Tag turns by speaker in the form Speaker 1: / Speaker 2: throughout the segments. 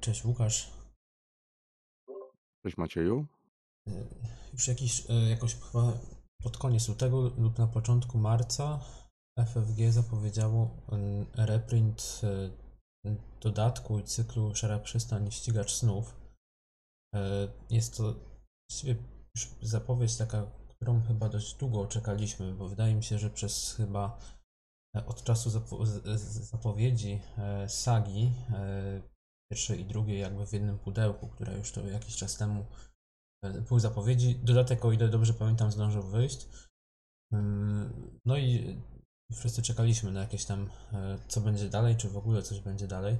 Speaker 1: Cześć Łukasz.
Speaker 2: Cześć Macieju.
Speaker 1: E, Już jakiś, e, jakoś chyba pod koniec lutego lub na początku marca FFG zapowiedziało mm, reprint e, dodatku i cyklu Szara Przystań Ścigacz Snów. Jest to właściwie już zapowiedź taka, którą chyba dość długo czekaliśmy, bo wydaje mi się, że przez chyba od czasu zapowiedzi sagi pierwszej i drugiej jakby w jednym pudełku, która już to jakiś czas temu e, były zapowiedzi. Dodatek, o ile dobrze pamiętam, zdążył wyjść. Ym, No i wszyscy czekaliśmy na jakieś tam, e, co będzie dalej, czy w ogóle coś będzie dalej.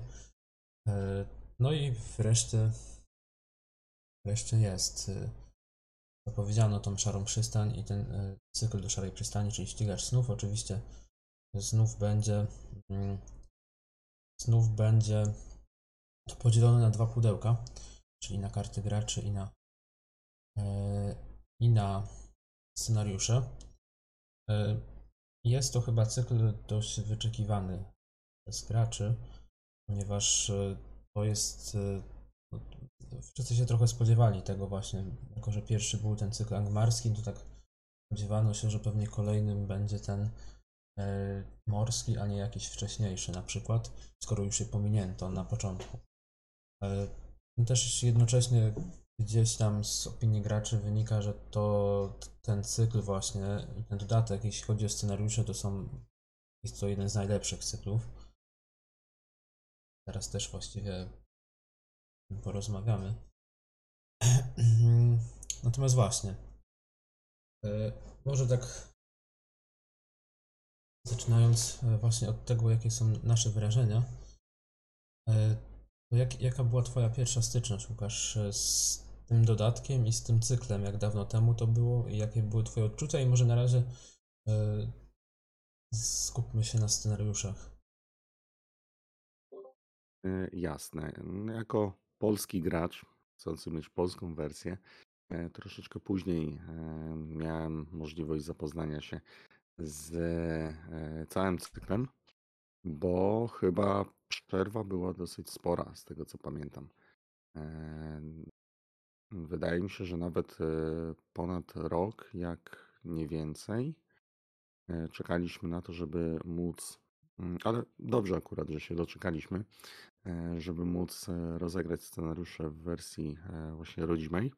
Speaker 1: E, No i wreszcie, wreszcie jest. Zapowiedziano tą szarą przystań i ten cykl do szarej przystani, czyli ścigacz snów. Oczywiście znów będzie, mm, znów będzie podzielone na dwa pudełka, czyli na karty graczy i na, e, i na scenariusze. E, Jest to chyba cykl dość wyczekiwany przez graczy, ponieważ e, to jest. e, no, Wszyscy się trochę spodziewali tego właśnie, jako że pierwszy był ten cykl angmarski, to tak spodziewano się, że pewnie kolejnym będzie ten morski, a nie jakiś wcześniejszy na przykład, skoro już się pominięto na początku. Ale też jednocześnie gdzieś tam z opinii graczy wynika, że to ten cykl właśnie ten dodatek, jeśli chodzi o scenariusze, to są jest to jeden z najlepszych cyklów. Teraz też właściwie porozmawiamy. Natomiast właśnie, e, może tak zaczynając e, właśnie od tego, jakie są nasze wrażenia, e, jak, jaka była Twoja pierwsza styczność, Łukasz, e, z tym dodatkiem i z tym cyklem? Jak dawno temu to było i jakie były Twoje odczucia? I może na razie e, skupmy się na scenariuszach.
Speaker 2: E, Jasne. No, Jako polski gracz, chcący mieć polską wersję, troszeczkę później miałem możliwość zapoznania się z całym cyklem, bo chyba przerwa była dosyć spora, z tego co pamiętam. Wydaje mi się, że nawet e, ponad rok, jak nie więcej, e, czekaliśmy na to, żeby móc, mm, ale dobrze akurat, że się doczekaliśmy, e, żeby móc rozegrać scenariusze w wersji właśnie rodzimej,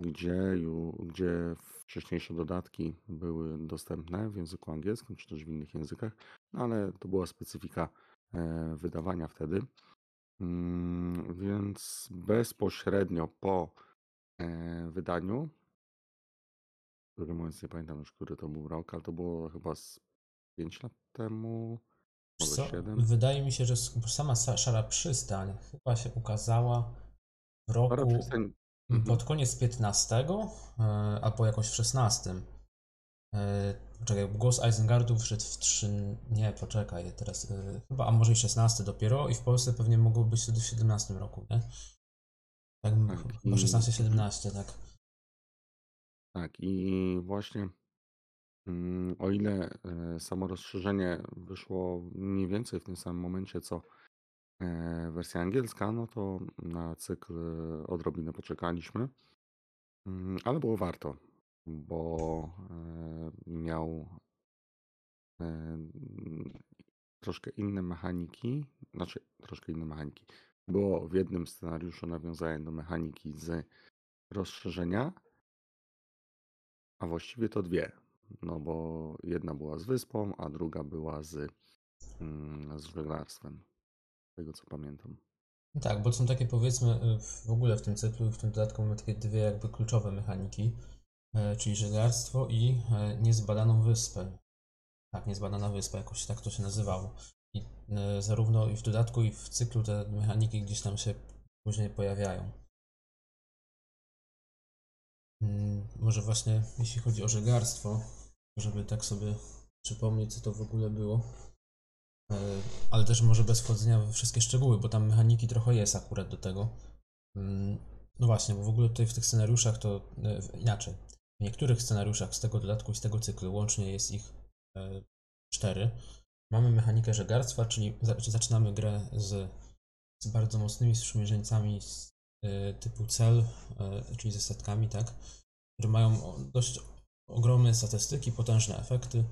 Speaker 2: gdzie, gdzie wcześniejsze dodatki były dostępne w języku angielskim, czy też w innych językach, no ale to była specyfika wydawania wtedy. Mm, Więc bezpośrednio po e, wydaniu, który mówiąc nie pamiętam już, który to był rok, ale to było chyba z 5 lat temu, może
Speaker 1: co?
Speaker 2: 7.
Speaker 1: Wydaje mi się, że sama sa- Szara Przystań chyba się ukazała w roku
Speaker 2: przystań, mhm.
Speaker 1: pod koniec 15 e, albo jakoś w 16. Poczekaj, głos Eisengardu wszedł w 3. Nie, poczekaj, teraz e, chyba, a może i 16 dopiero i w Polsce pewnie mogło być wtedy w 17 roku, nie? Tak,
Speaker 2: Tak,
Speaker 1: chyba
Speaker 2: i-
Speaker 1: 16-17, tak.
Speaker 2: Tak, i właśnie mm, o ile e, samo rozszerzenie wyszło mniej więcej w tym samym momencie co e, wersja angielska, no to na cykl e, odrobinę poczekaliśmy, Mm, ale było warto, bo e, miał e, troszkę inne mechaniki, znaczy troszkę inne mechaniki. Było w jednym scenariuszu nawiązanie do mechaniki z rozszerzenia, a właściwie to dwie. No bo jedna była z wyspą, a druga była z, mm, z żeglarstwem. Tego co pamiętam.
Speaker 1: Tak, bo są takie powiedzmy w ogóle w tym cyklu, w tym dodatku mamy takie dwie jakby kluczowe mechaniki, czyli żeglarstwo i e, niezbadaną wyspę. Tak, niezbadana wyspa, jakoś tak to się nazywało. I e, zarówno i w dodatku, i w cyklu te mechaniki gdzieś tam się później pojawiają. Mm, Może właśnie jeśli chodzi o żeglarstwo, żeby tak sobie przypomnieć, co to w ogóle było. E, Ale też może bez wchodzenia we wszystkie szczegóły, bo tam mechaniki trochę jest akurat do tego. Mm, No właśnie, bo w ogóle tutaj w tych scenariuszach to e, inaczej. W niektórych scenariuszach z tego dodatku i z tego cyklu łącznie jest ich e, cztery. Mamy mechanikę żeglarstwa, czyli za- zaczynamy grę z z bardzo mocnymi sprzymierzeńcami z, y, typu cel, y, czyli ze statkami, tak, które mają dość ogromne statystyki, potężne efekty, y,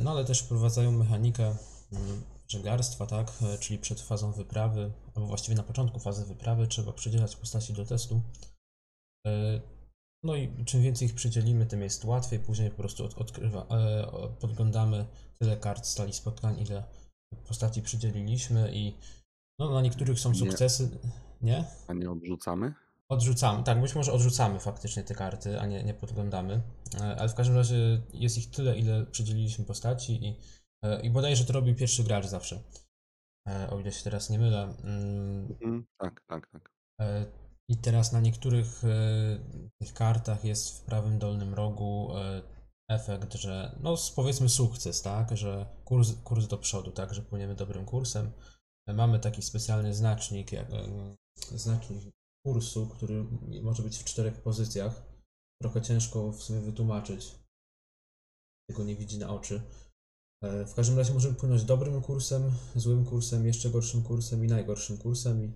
Speaker 1: no ale też wprowadzają mechanikę mm, żeglarstwa, tak, y, czyli przed fazą wyprawy, albo właściwie na początku fazy wyprawy trzeba przydzielać postaci do testu. No i czym więcej ich przydzielimy, tym jest łatwiej. Później po prostu od, odkrywa, e, podglądamy tyle kart stali spotkań, ile postaci przydzieliliśmy i no, na niektórych są
Speaker 2: Nie.
Speaker 1: sukcesy. Nie?
Speaker 2: A nie odrzucamy?
Speaker 1: Odrzucamy. Tak, być może odrzucamy faktycznie te karty, a nie, nie podglądamy. E, Ale w każdym razie jest ich tyle, ile przydzieliliśmy postaci i, e, i bodajże to robił pierwszy gracz zawsze. O ile się teraz nie mylę. Mm,
Speaker 2: Mhm. Tak, tak, tak.
Speaker 1: I teraz na niektórych e, tych kartach jest w prawym dolnym rogu e, efekt, że no powiedzmy sukces, tak, że kurs, kurs do przodu, tak, że płyniemy dobrym kursem. Mamy taki specjalny znacznik, jak, e, znacznik kursu, który może być w czterech pozycjach. Trochę ciężko w sumie wytłumaczyć. Tego nie widzi na oczy. W każdym razie możemy płynąć dobrym kursem, złym kursem, jeszcze gorszym kursem i najgorszym kursem. I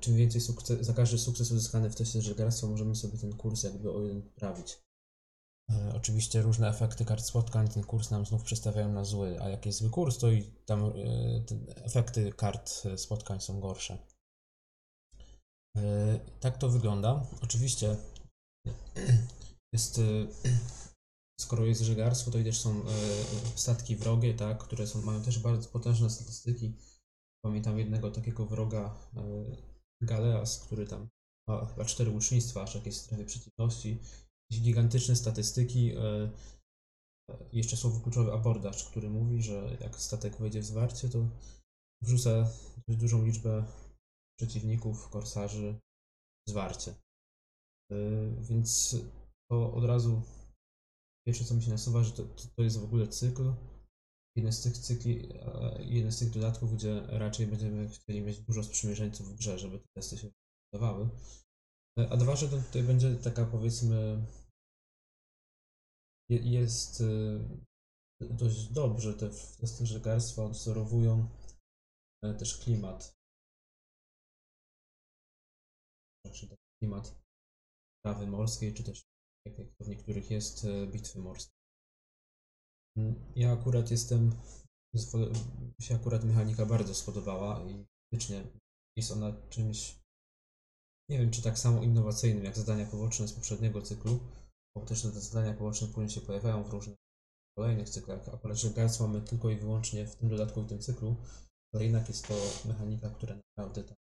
Speaker 1: Czym więcej sukces, za każdy sukces uzyskany w teście żeglarstwa możemy sobie ten kurs jakby o jeden poprawić. E, Oczywiście różne efekty kart spotkań ten kurs nam znów przestawiają na zły, a jak jest zły kurs, to i tam e, efekty kart e, spotkań są gorsze. E, Tak to wygląda. Oczywiście jest, e, skoro jest żeglarstwo, to i też są e, statki wrogie, tak, które są, mają też bardzo potężne statystyki. Pamiętam jednego takiego wroga, e, Galeas, który tam ma chyba cztery łucznictwa, aż jak jest w strefie przeciwności. Jakieś gigantyczne statystyki. e, e, Jeszcze słowo kluczowe abordaż, który mówi, że jak statek wejdzie w zwarcie, to wrzuca dość dużą liczbę przeciwników, korsarzy w zwarcie. Więc to od razu pierwsze co mi się nasuwa, że to, to jest w ogóle cykl, jeden z tych cykli, e, jeden z tych dodatków, gdzie raczej będziemy chcieli mieć dużo sprzymierzeńców w grze, żeby te testy się wydawały. E, A dwa, że to tutaj będzie taka powiedzmy je- jest e, dość dobrze te testy żeglarstwa odwzorowują też klimat. Znaczy klimat trawy morskiej, czy też jak to w niektórych jest bitwy morskie. Ja akurat jestem, mi się akurat mechanika bardzo spodobała i faktycznie jest ona czymś, nie wiem czy tak samo innowacyjnym jak zadania poboczne z poprzedniego cyklu, bo też te zadania poboczne później się pojawiają w różnych kolejnych cyklach. Akurat żeglarstwo mamy tylko i wyłącznie w tym dodatku, w tym cyklu, ale jednak jest to mechanika, która naprawdę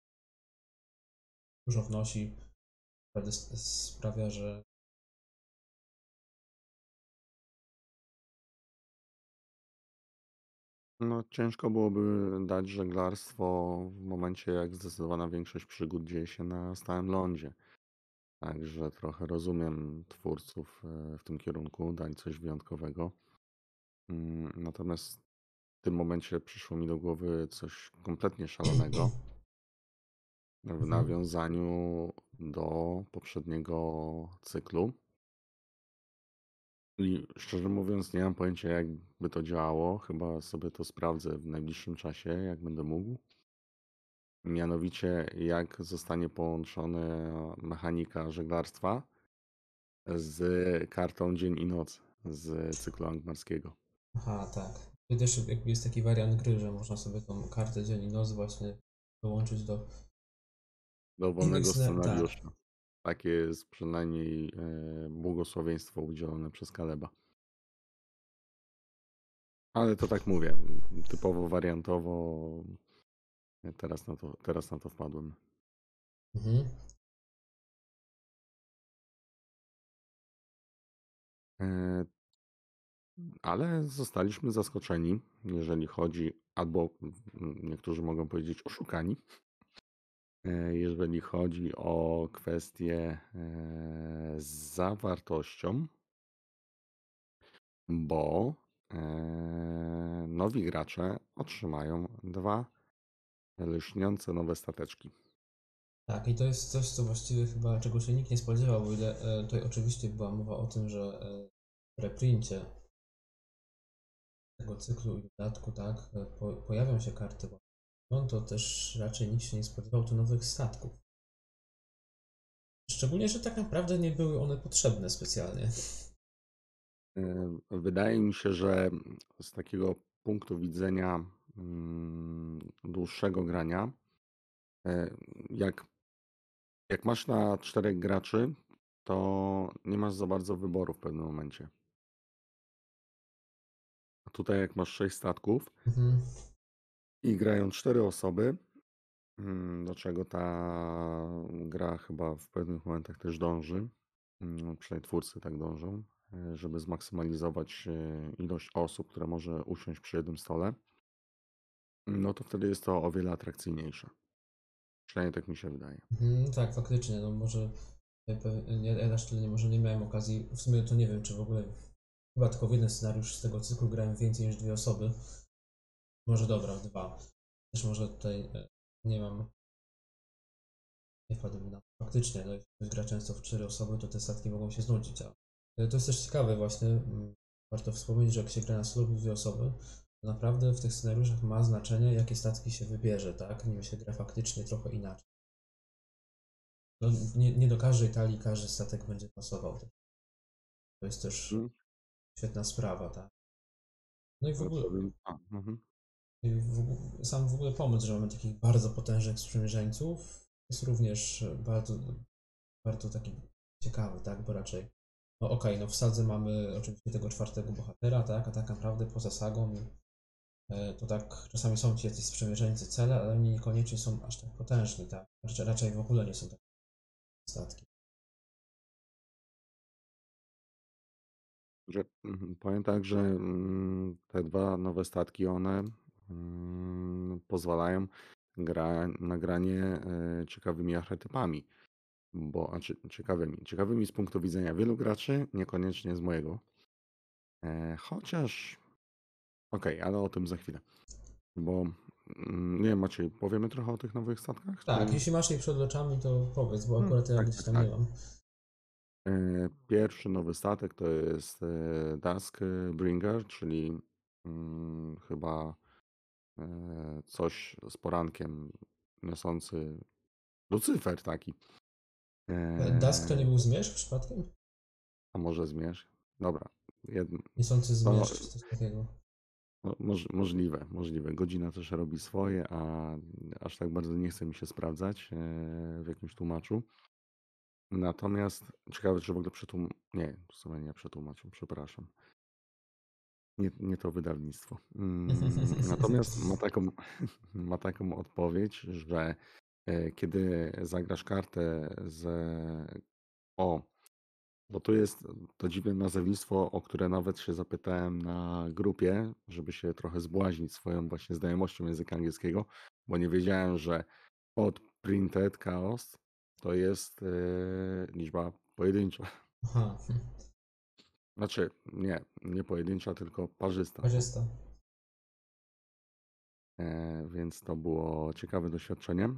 Speaker 1: dużo wnosi, naprawdę sprawia, że
Speaker 2: No, ciężko byłoby dać żeglarstwo w momencie, jak zdecydowana większość przygód dzieje się na stałym lądzie. Także trochę rozumiem twórców e, w tym kierunku, dać coś wyjątkowego. Mm, Natomiast w tym momencie przyszło mi do głowy coś kompletnie szalonego w
Speaker 1: Mhm.
Speaker 2: nawiązaniu do poprzedniego cyklu. I szczerze mówiąc, nie mam pojęcia, jakby to działało. Chyba sobie to sprawdzę w najbliższym czasie, jak będę mógł. Mianowicie, jak zostanie połączona mechanika żeglarstwa z kartą Dzień i Noc z cyklu angmarskiego.
Speaker 1: Aha, tak. To też jakby jest taki wariant gry, że można sobie tą kartę dzień i noc właśnie dołączyć do...
Speaker 2: Do wolnego
Speaker 1: scenariuszy, tak.
Speaker 2: Takie jest przynajmniej e, błogosławieństwo udzielone przez Kaleba. Ale to tak mówię, typowo wariantowo. Teraz na to, teraz na to wpadłem.
Speaker 1: Mhm.
Speaker 2: E, Ale zostaliśmy zaskoczeni, jeżeli chodzi, albo mm, niektórzy mogą powiedzieć oszukani, e, jeżeli chodzi o kwestię e, z zawartością, bo e, nowi gracze otrzymają dwa lśniące nowe stateczki.
Speaker 1: Tak, i to jest coś, co właściwie chyba czego się nikt nie spodziewał, bo ile e, tutaj oczywiście była mowa o tym, że e, w reprincie tego cyklu i dodatku, tak, e, po, pojawią się karty No to też raczej nikt się nie spodziewał tu nowych statków. Szczególnie, że tak naprawdę nie były one potrzebne specjalnie.
Speaker 2: Wydaje mi się, że z takiego punktu widzenia mm, dłuższego grania, e, jak, jak masz na czterech graczy, to nie masz za bardzo wyboru w pewnym momencie. A tutaj jak masz sześć statków
Speaker 1: Mhm.
Speaker 2: I grają cztery osoby, mm, do czego ta gra chyba w pewnych momentach też dąży, mm, przynajmniej twórcy tak dążą, e, żeby zmaksymalizować e, ilość osób, które może usiąść przy jednym stole, no to wtedy jest to o wiele atrakcyjniejsze. Przynajmniej tak mi się wydaje.
Speaker 1: No tak, faktycznie, no może ja pe- ja, ja aż tyle nie, może nie miałem okazji, w sumie to nie wiem, czy w ogóle, chyba tylko w jeden scenariusz z tego cyklu grałem więcej niż dwie osoby. Może dobra, w dwa. Też może tutaj e, nie mam, nie wpadłem na faktycznie, no, jak ktoś gra często w cztery osoby, to te statki mogą się znudzić, a e, to jest też ciekawe właśnie, warto wspomnieć, że jak się gra na solo lub dwie osoby, to naprawdę w tych scenariuszach ma znaczenie, jakie statki się wybierze, tak? Nim się gra faktycznie trochę inaczej. No, nie, nie do każdej talii każdy statek będzie pasował. To jest też
Speaker 2: Mm.
Speaker 1: świetna sprawa, tak? No i w
Speaker 2: Ale
Speaker 1: ogóle,
Speaker 2: a, mhm.
Speaker 1: W, sam w ogóle pomysł, że mamy takich bardzo potężnych sprzymierzeńców jest również bardzo, bardzo taki ciekawy, tak? Bo raczej, no okej, no w sadze mamy oczywiście tego czwartego bohatera, tak? A tak naprawdę poza sagą e, to tak czasami są ci jacyś sprzymierzeńcy cele, ale oni niekoniecznie są aż tak potężni, tak? Raczej, raczej w ogóle nie są takie statki.
Speaker 2: Że, powiem tak, że mm, te dwa nowe statki, one mm, pozwalają gra, na granie e, ciekawymi archetypami. Bo, znaczy, ciekawymi. Ciekawymi z punktu widzenia wielu graczy, niekoniecznie z mojego. E, chociaż. Okej, ale o tym za chwilę. Bo mm, nie wiem, Maciej, powiemy trochę o tych nowych statkach?
Speaker 1: Tak, jeśli masz ich przed oczami, to powiedz, bo
Speaker 2: Hmm,
Speaker 1: akurat ja
Speaker 2: tak,
Speaker 1: gdzieś
Speaker 2: tak,
Speaker 1: tam
Speaker 2: tak.
Speaker 1: nie mam.
Speaker 2: E, Pierwszy nowy statek to jest Dusk Bringer, czyli mm, chyba coś z porankiem niosący Lucyfer taki. E,
Speaker 1: Dusk to nie był zmierzch przypadkiem?
Speaker 2: A może zmierz? Dobra. Jed...
Speaker 1: Niosący
Speaker 2: To-
Speaker 1: zmierzch czy coś takiego.
Speaker 2: Moż, możliwe, możliwe. Godzina też robi swoje, a aż tak bardzo nie chce mi się sprawdzać e, w jakimś tłumaczu. Natomiast ciekawe, czy w ogóle. Nie, w sumie nie przetłumaczą, przepraszam. Nie, nie to wydawnictwo. Mm, Natomiast ma taką, ma taką odpowiedź, że e, kiedy zagrasz kartę z. O, bo tu jest to dziwne nazewnictwo, o które nawet się zapytałem na grupie, żeby się trochę zbłaźnić swoją właśnie znajomością języka angielskiego, bo nie wiedziałem, że od printed chaos to jest e, liczba pojedyncza.
Speaker 1: Aha,
Speaker 2: Znaczy, nie, nie pojedyncza, tylko parzysta.
Speaker 1: parzysta.
Speaker 2: E, więc to było ciekawe doświadczenie.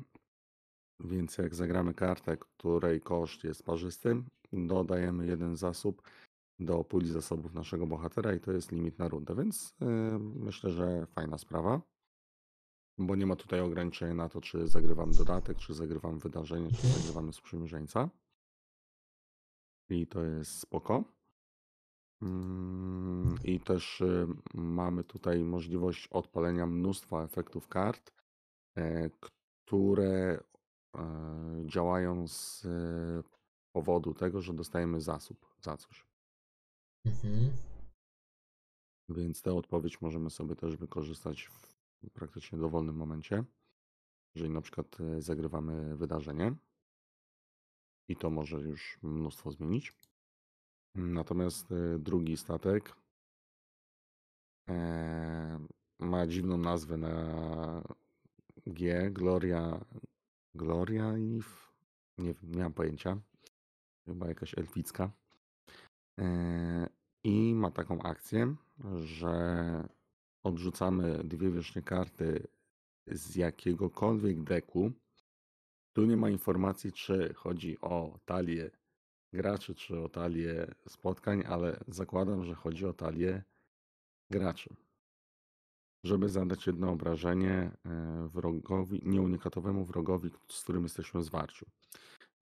Speaker 2: Więc jak zagramy kartę, której koszt jest parzysty, dodajemy jeden zasób do puli zasobów naszego bohatera i to jest limit na rundę, więc e, myślę, że fajna sprawa. Bo nie ma tutaj ograniczenia na to, czy zagrywamy dodatek, czy zagrywamy wydarzenie, czy
Speaker 1: Mhm.
Speaker 2: zagrywamy sprzymierzeńca. I to jest spoko. Mm, I też y, mamy tutaj możliwość odpalenia mnóstwa efektów kart, e, które e, działają z e, powodu tego, że dostajemy zasób za coś.
Speaker 1: Mhm.
Speaker 2: Więc tę odpowiedź możemy sobie też wykorzystać w praktycznie dowolnym momencie. Jeżeli na przykład zagrywamy wydarzenie i to może już mnóstwo zmienić. Natomiast e, drugi statek e, ma dziwną nazwę na G, Gloria, Gloria i nie nie mam pojęcia. Chyba jakaś elficka. E, I ma taką akcję, że odrzucamy dwie wierzchnie karty z jakiegokolwiek deku. Tu nie ma informacji, czy chodzi o talię graczy, czy o talię spotkań, ale zakładam, że chodzi o talię graczy. żeby zadać jedno obrażenie e, wrogowi, nieunikatowemu wrogowi, z którym jesteśmy w zwarciu.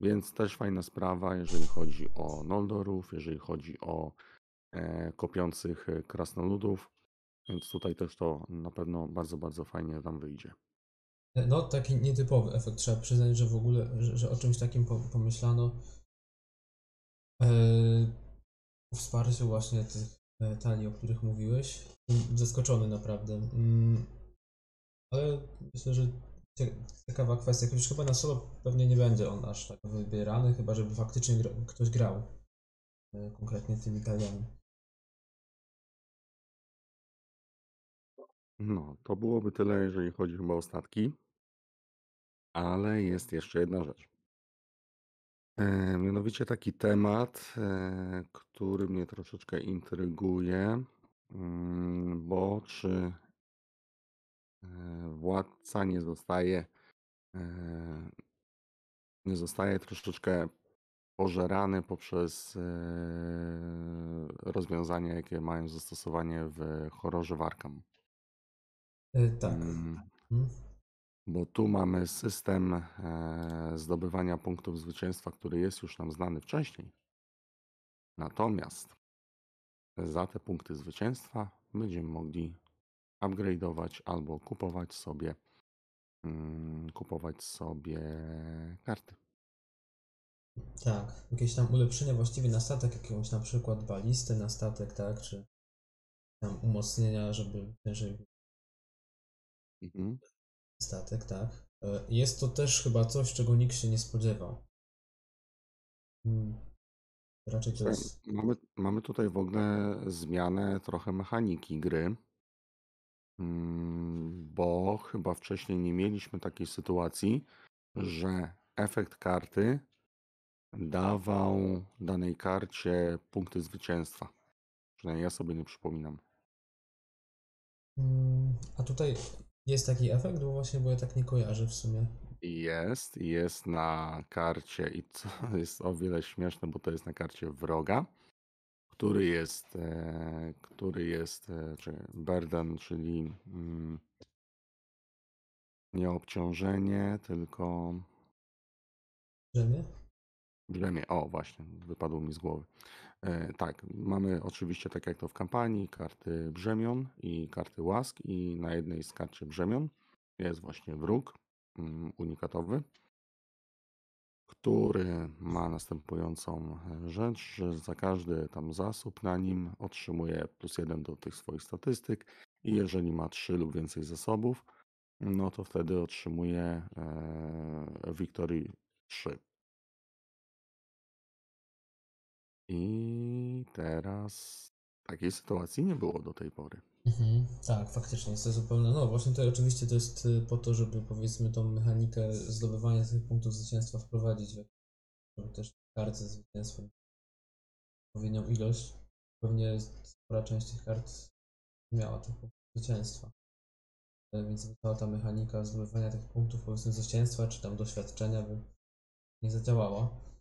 Speaker 2: Więc też fajna sprawa, jeżeli chodzi o Noldorów, jeżeli chodzi o e, kopiących e, krasnoludów. Więc tutaj też to na pewno bardzo, bardzo fajnie nam wyjdzie.
Speaker 1: No, taki nietypowy efekt. Trzeba przyznać, że w ogóle, że, że o czymś takim pomyślano. W wsparciu właśnie tych talii, o których mówiłeś. Zaskoczony naprawdę. Mm, ale myślę, że ciekawa kwestia. Już chyba na solo pewnie nie będzie on aż tak wybierany, chyba żeby faktycznie ktoś grał e, konkretnie tymi taliami.
Speaker 2: No, to byłoby tyle, jeżeli chodzi chyba o statki. Ale jest jeszcze jedna rzecz. E, mianowicie taki temat, e, który mnie troszeczkę intryguje, mm, bo czy e, władca nie zostaje, e, nie zostaje troszeczkę pożerany poprzez e, rozwiązania, jakie mają zastosowanie w horrorze Warkam.
Speaker 1: E, tak. Mm.
Speaker 2: Mhm. Bo tu mamy system e, zdobywania punktów zwycięstwa, który jest już nam znany wcześniej. Natomiast za te punkty zwycięstwa będziemy mogli upgrade'ować albo kupować sobie mm, kupować sobie karty.
Speaker 1: Tak, jakieś tam ulepszenia właściwie na statek, jakąś na przykład balisty na statek, tak, czy tam umocnienia, żeby ciężej
Speaker 2: Mhm.
Speaker 1: Statek, tak. E, jest to też chyba coś, czego nikt się nie spodziewał. Hmm. Raczej to jest...
Speaker 2: Mamy, mamy tutaj w ogóle zmianę trochę mechaniki gry, mm, bo chyba wcześniej nie mieliśmy takiej sytuacji, że efekt karty dawał danej karcie punkty zwycięstwa. Przynajmniej ja sobie nie przypominam.
Speaker 1: Hmm, a tutaj jest taki efekt? Bo właśnie, bo ja tak nie kojarzę w sumie.
Speaker 2: Jest, jest na karcie i co jest o wiele śmieszne, bo to jest na karcie wroga, który jest, e, który jest, e, czy burden, czyli mm, nie obciążenie, tylko
Speaker 1: Brzemię?
Speaker 2: Brzemię. O, właśnie, wypadło mi z głowy. E, tak, mamy oczywiście, tak jak to w kampanii, karty brzemion i karty łask i na jednej z karcie brzemion jest właśnie wróg mm, unikatowy, który ma następującą e, rzecz, że za każdy tam zasób na nim otrzymuje plus jeden do tych swoich statystyk i jeżeli ma trzy lub więcej zasobów, no to wtedy otrzymuje e, Victory 3. I teraz takiej sytuacji nie było do tej pory.
Speaker 1: Mhm, tak, faktycznie jest to zupełnie. No właśnie to oczywiście to jest y, po to, żeby powiedzmy tą mechanikę zdobywania tych punktów zwycięstwa wprowadzić, żeby też karty zwycięstwa odpowiednią ilość. Pewnie spora część tych kart miała tych punktów zwycięstwa. E, więc cała ta mechanika zdobywania tych punktów powiedzmy zwycięstwa, czy tam doświadczenia by nie zadziałała.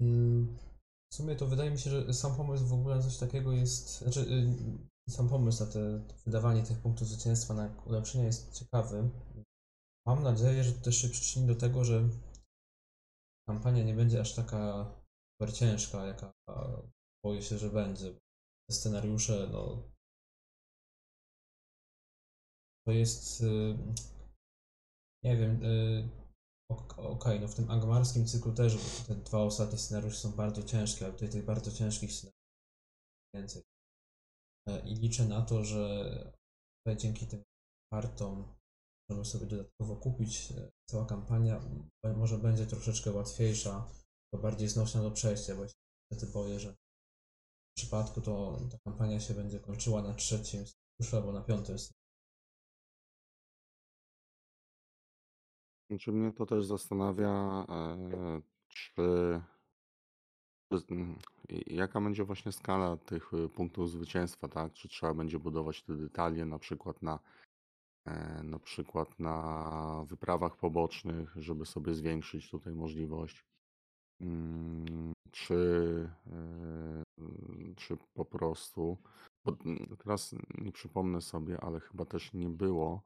Speaker 1: W sumie to wydaje mi się, że sam pomysł w ogóle coś takiego jest, znaczy y, sam pomysł na te wydawanie tych punktów zwycięstwa na ulepszenia jest ciekawy. Mam nadzieję, że to też się przyczyni do tego, że kampania nie będzie aż taka super ciężka, jaka boję się, że będzie. Te scenariusze, no to jest y, nie wiem, y, Okej, okay, no w tym angmarskim cyklu też te dwa ostatnie scenariusze są bardzo ciężkie, ale tutaj tych bardzo ciężkich scenariuszy więcej. E, I liczę na to, że dzięki tym kartom możemy sobie dodatkowo kupić. E, cała kampania może będzie troszeczkę łatwiejsza, to bardziej znośna do przejścia, bo się niestety boję, że w przypadku to ta kampania się będzie kończyła na trzecim scenariuszu albo na piątym scenariuszu.
Speaker 2: Znaczy mnie to też zastanawia, e, czy mm, jaka będzie właśnie skala tych e, punktów zwycięstwa, tak? Czy trzeba będzie budować te detale na przykład na e, na przykład na wyprawach pobocznych, żeby sobie zwiększyć tutaj możliwość. Mm, czy, czy po prostu Bo mm, teraz nie przypomnę sobie, ale chyba też nie było.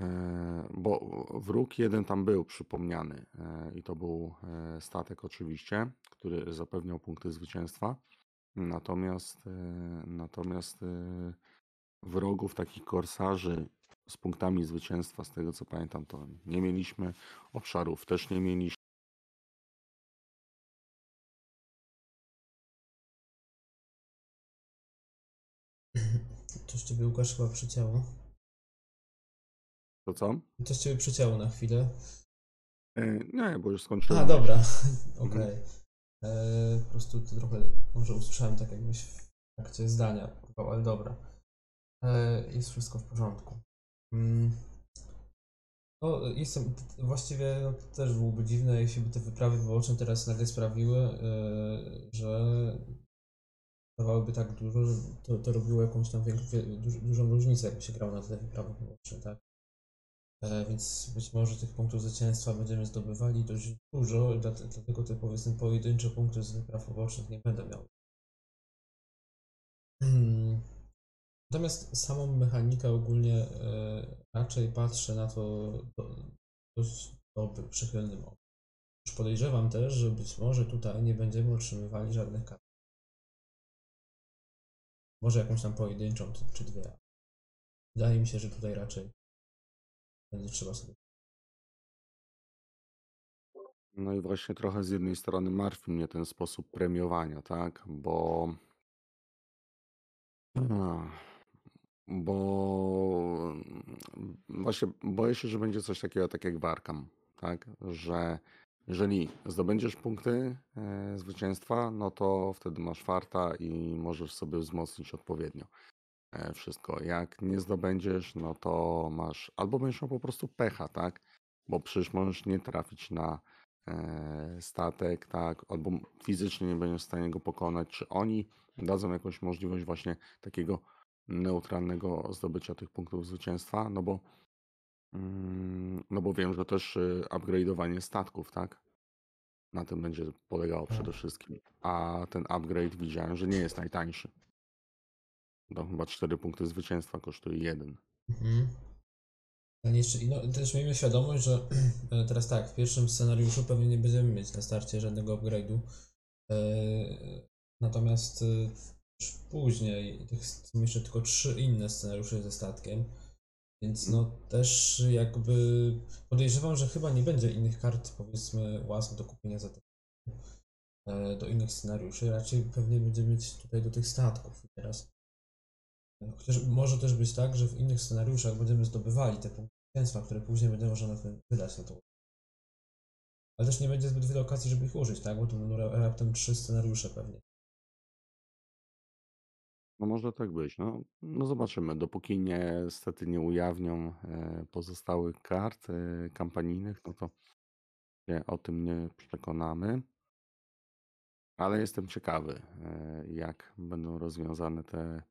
Speaker 2: E, Bo wróg jeden tam był przypomniany e, i to był e, statek oczywiście, który zapewniał punkty zwycięstwa. Natomiast, natomiast wrogów, takich korsarzy z punktami zwycięstwa, z tego co pamiętam, to nie mieliśmy. Obszarów też nie mieliśmy.
Speaker 1: Coś ciebie Łukasz chyba przyciało.
Speaker 2: To co?
Speaker 1: Coś ciebie przyciało na chwilę.
Speaker 2: E, Nie, bo już skończyłem.
Speaker 1: A, dobra.
Speaker 2: Mhm.
Speaker 1: Okej. E, Po prostu to trochę może usłyszałem tak jakbyś w trakcie zdania, ale dobra. E, Jest wszystko w porządku. Mm. No, jestem, właściwie no, to też byłoby dziwne, jeśli by te wyprawy poboczne teraz nagle sprawiły, e, że dawałyby tak dużo, że to, to robiło jakąś tam większą, duż, dużą różnicę, jakby się grało na te wyprawy poboczne, tak? E, Więc być może tych punktów zwycięstwa będziemy zdobywali dość dużo, dlatego te powiedzmy pojedyncze punkty z wypraw pobocznych nie będę miał. Hmm. Natomiast samą mechanikę ogólnie e, raczej patrzę na to do, dość dobry, przychylnym okiem. Już podejrzewam też, że być może tutaj nie będziemy otrzymywali żadnych kart. Może jakąś tam pojedynczą czy dwie. Wydaje mi się, że tutaj raczej będzie trzeba sobie
Speaker 2: No i właśnie trochę z jednej strony martwi mnie ten sposób premiowania, tak? Bo. Bo właśnie boję się, że będzie coś takiego tak jak w Arkham, tak? Że jeżeli zdobędziesz punkty e, zwycięstwa, no to wtedy masz farta i możesz sobie wzmocnić odpowiednio e, wszystko. Jak nie zdobędziesz, no to masz albo będziesz miał po prostu pecha, tak? Bo przecież możesz nie trafić na e, statek, tak? Albo fizycznie nie będziesz w stanie go pokonać. Czy oni dadzą jakąś możliwość właśnie takiego neutralnego zdobycia tych punktów zwycięstwa? No bo, mm, no bo wiem, że też y, upgrade'owanie statków, tak? Na tym będzie polegało
Speaker 1: Tak.
Speaker 2: przede wszystkim. A ten upgrade widziałem, że nie jest najtańszy. Tam chyba 4 punkty zwycięstwa kosztuje jeden.
Speaker 1: Mhm. Jeszcze, no, też miejmy świadomość, że e, teraz tak, w pierwszym scenariuszu pewnie nie będziemy mieć na starcie żadnego upgrade'u. E, Natomiast e, później są jeszcze tylko trzy inne scenariusze ze statkiem. Więc no też jakby podejrzewam, że chyba nie będzie innych kart powiedzmy łask do kupienia za te do innych scenariuszy. Raczej pewnie będziemy mieć tutaj do tych statków. Teraz Chociaż może też być tak, że w innych scenariuszach będziemy zdobywali te punkty które później będzie można wydać na to. Ale też nie będzie zbyt wiele okazji, żeby ich użyć, tak? Bo to będą ra- raptem trzy scenariusze pewnie.
Speaker 2: No może tak być. No, no zobaczymy. Dopóki nie, niestety nie ujawnią e, pozostałych kart e, kampanijnych, no to się o tym nie przekonamy. Ale jestem ciekawy, e, jak będą rozwiązane te.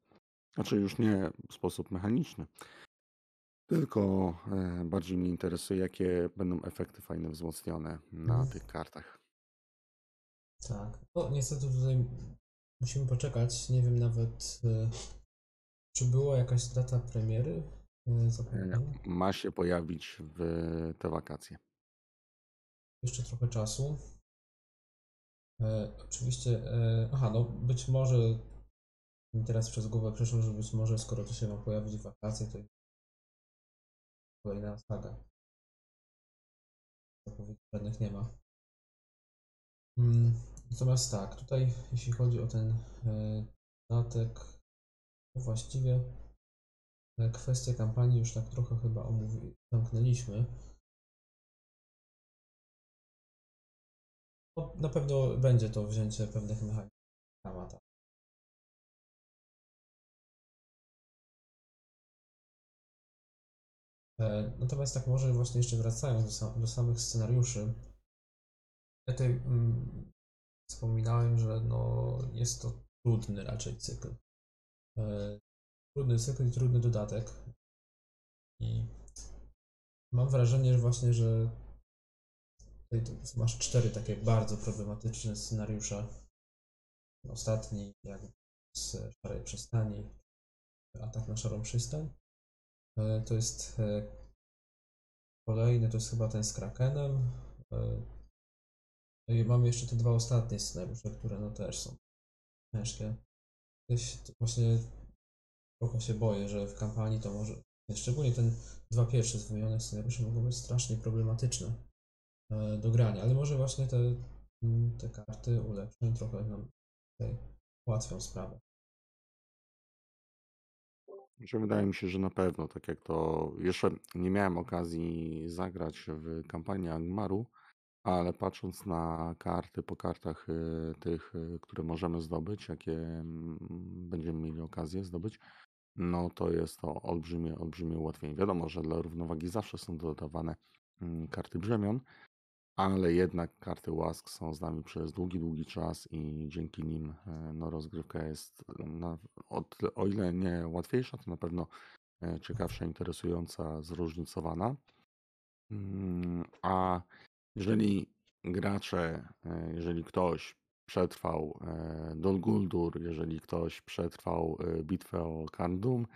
Speaker 2: Znaczy, już nie w sposób mechaniczny, tylko e, bardziej mnie interesuje, jakie będą efekty fajne wzmocnione na
Speaker 1: Mhm.
Speaker 2: tych kartach.
Speaker 1: Tak. No niestety tutaj musimy poczekać. Nie wiem nawet, e, czy była jakaś data premiery e, zapewniona.
Speaker 2: Ma się pojawić w te wakacje.
Speaker 1: Jeszcze trochę czasu. E, oczywiście, e, aha, no być może mi teraz przez głowę przeszło, że być może skoro to się ma pojawić w wakacje, to kolejna saga. Zapowiedzi żadnych nie ma. Mm, Natomiast tak, tutaj jeśli chodzi o ten e, dodatek, to właściwie e, kwestię kampanii już tak trochę chyba zamknęliśmy. No, na pewno będzie to wzięcie pewnych mechanik Natomiast tak może właśnie jeszcze wracając do, sam, do samych scenariuszy. Ja tutaj mm, wspominałem, że no, jest to trudny raczej cykl. E, Trudny cykl i trudny dodatek. I mam wrażenie, że właśnie, że masz cztery takie bardzo problematyczne scenariusze. Ostatni, jak z Szarej Przystani, atak na Szarą Przystań. E, To jest e, kolejny, to jest chyba ten z Krakenem. E, No i mamy jeszcze te dwa ostatnie scenariusze, które no też są ciężkie. Gdzieś właśnie trochę się boję, że w kampanii to może, szczególnie ten dwa pierwsze z wymienionych scenariuszy mogą być strasznie problematyczne do grania, ale może właśnie te, mm, te karty ulepszeń trochę nam tutaj ułatwią sprawę.
Speaker 2: Że wydaje mi się, że na pewno, tak jak to jeszcze nie miałem okazji zagrać w kampanii Angmaru, ale patrząc na karty po kartach y, tych, y, które możemy zdobyć, jakie mm, będziemy mieli okazję zdobyć, no to jest to olbrzymie, olbrzymie ułatwienie. Wiadomo, że dla równowagi zawsze są dodawane mm, karty brzemion, ale jednak karty łask są z nami przez długi, długi czas i dzięki nim e, no, rozgrywka jest, na, od, o ile nie łatwiejsza, to na pewno e, ciekawsza, interesująca, zróżnicowana. Mm, A jeżeli gracze, e, jeżeli ktoś przetrwał e, Dol Guldur, jeżeli ktoś przetrwał e, bitwę o Kandum,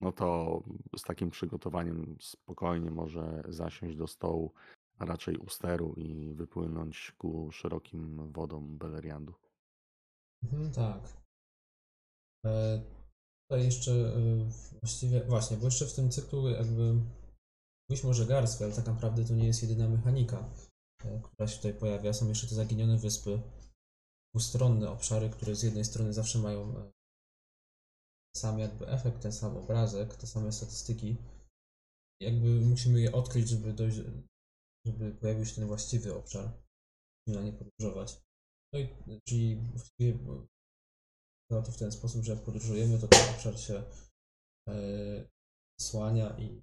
Speaker 2: no to z takim przygotowaniem spokojnie może zasiąść do stołu, a raczej u steru i wypłynąć ku szerokim wodom Beleriandu.
Speaker 1: Mhm, tak. E, tutaj jeszcze e, właściwie, właśnie, bo jeszcze w tym cyklu jakby mówiliśmy może Garstwa, ale tak naprawdę to nie jest jedyna mechanika, e, która się tutaj pojawia. Są jeszcze te zaginione wyspy, dwustronne obszary, które z jednej strony zawsze mają e, sam jakby efekt, ten sam obrazek, te same statystyki. Jakby musimy je odkryć, żeby dojść, żeby pojawił się ten właściwy obszar, na nie podróżować. No i czyli właściwie działa to w ten sposób, że jak podróżujemy, to ten obszar się e, słania i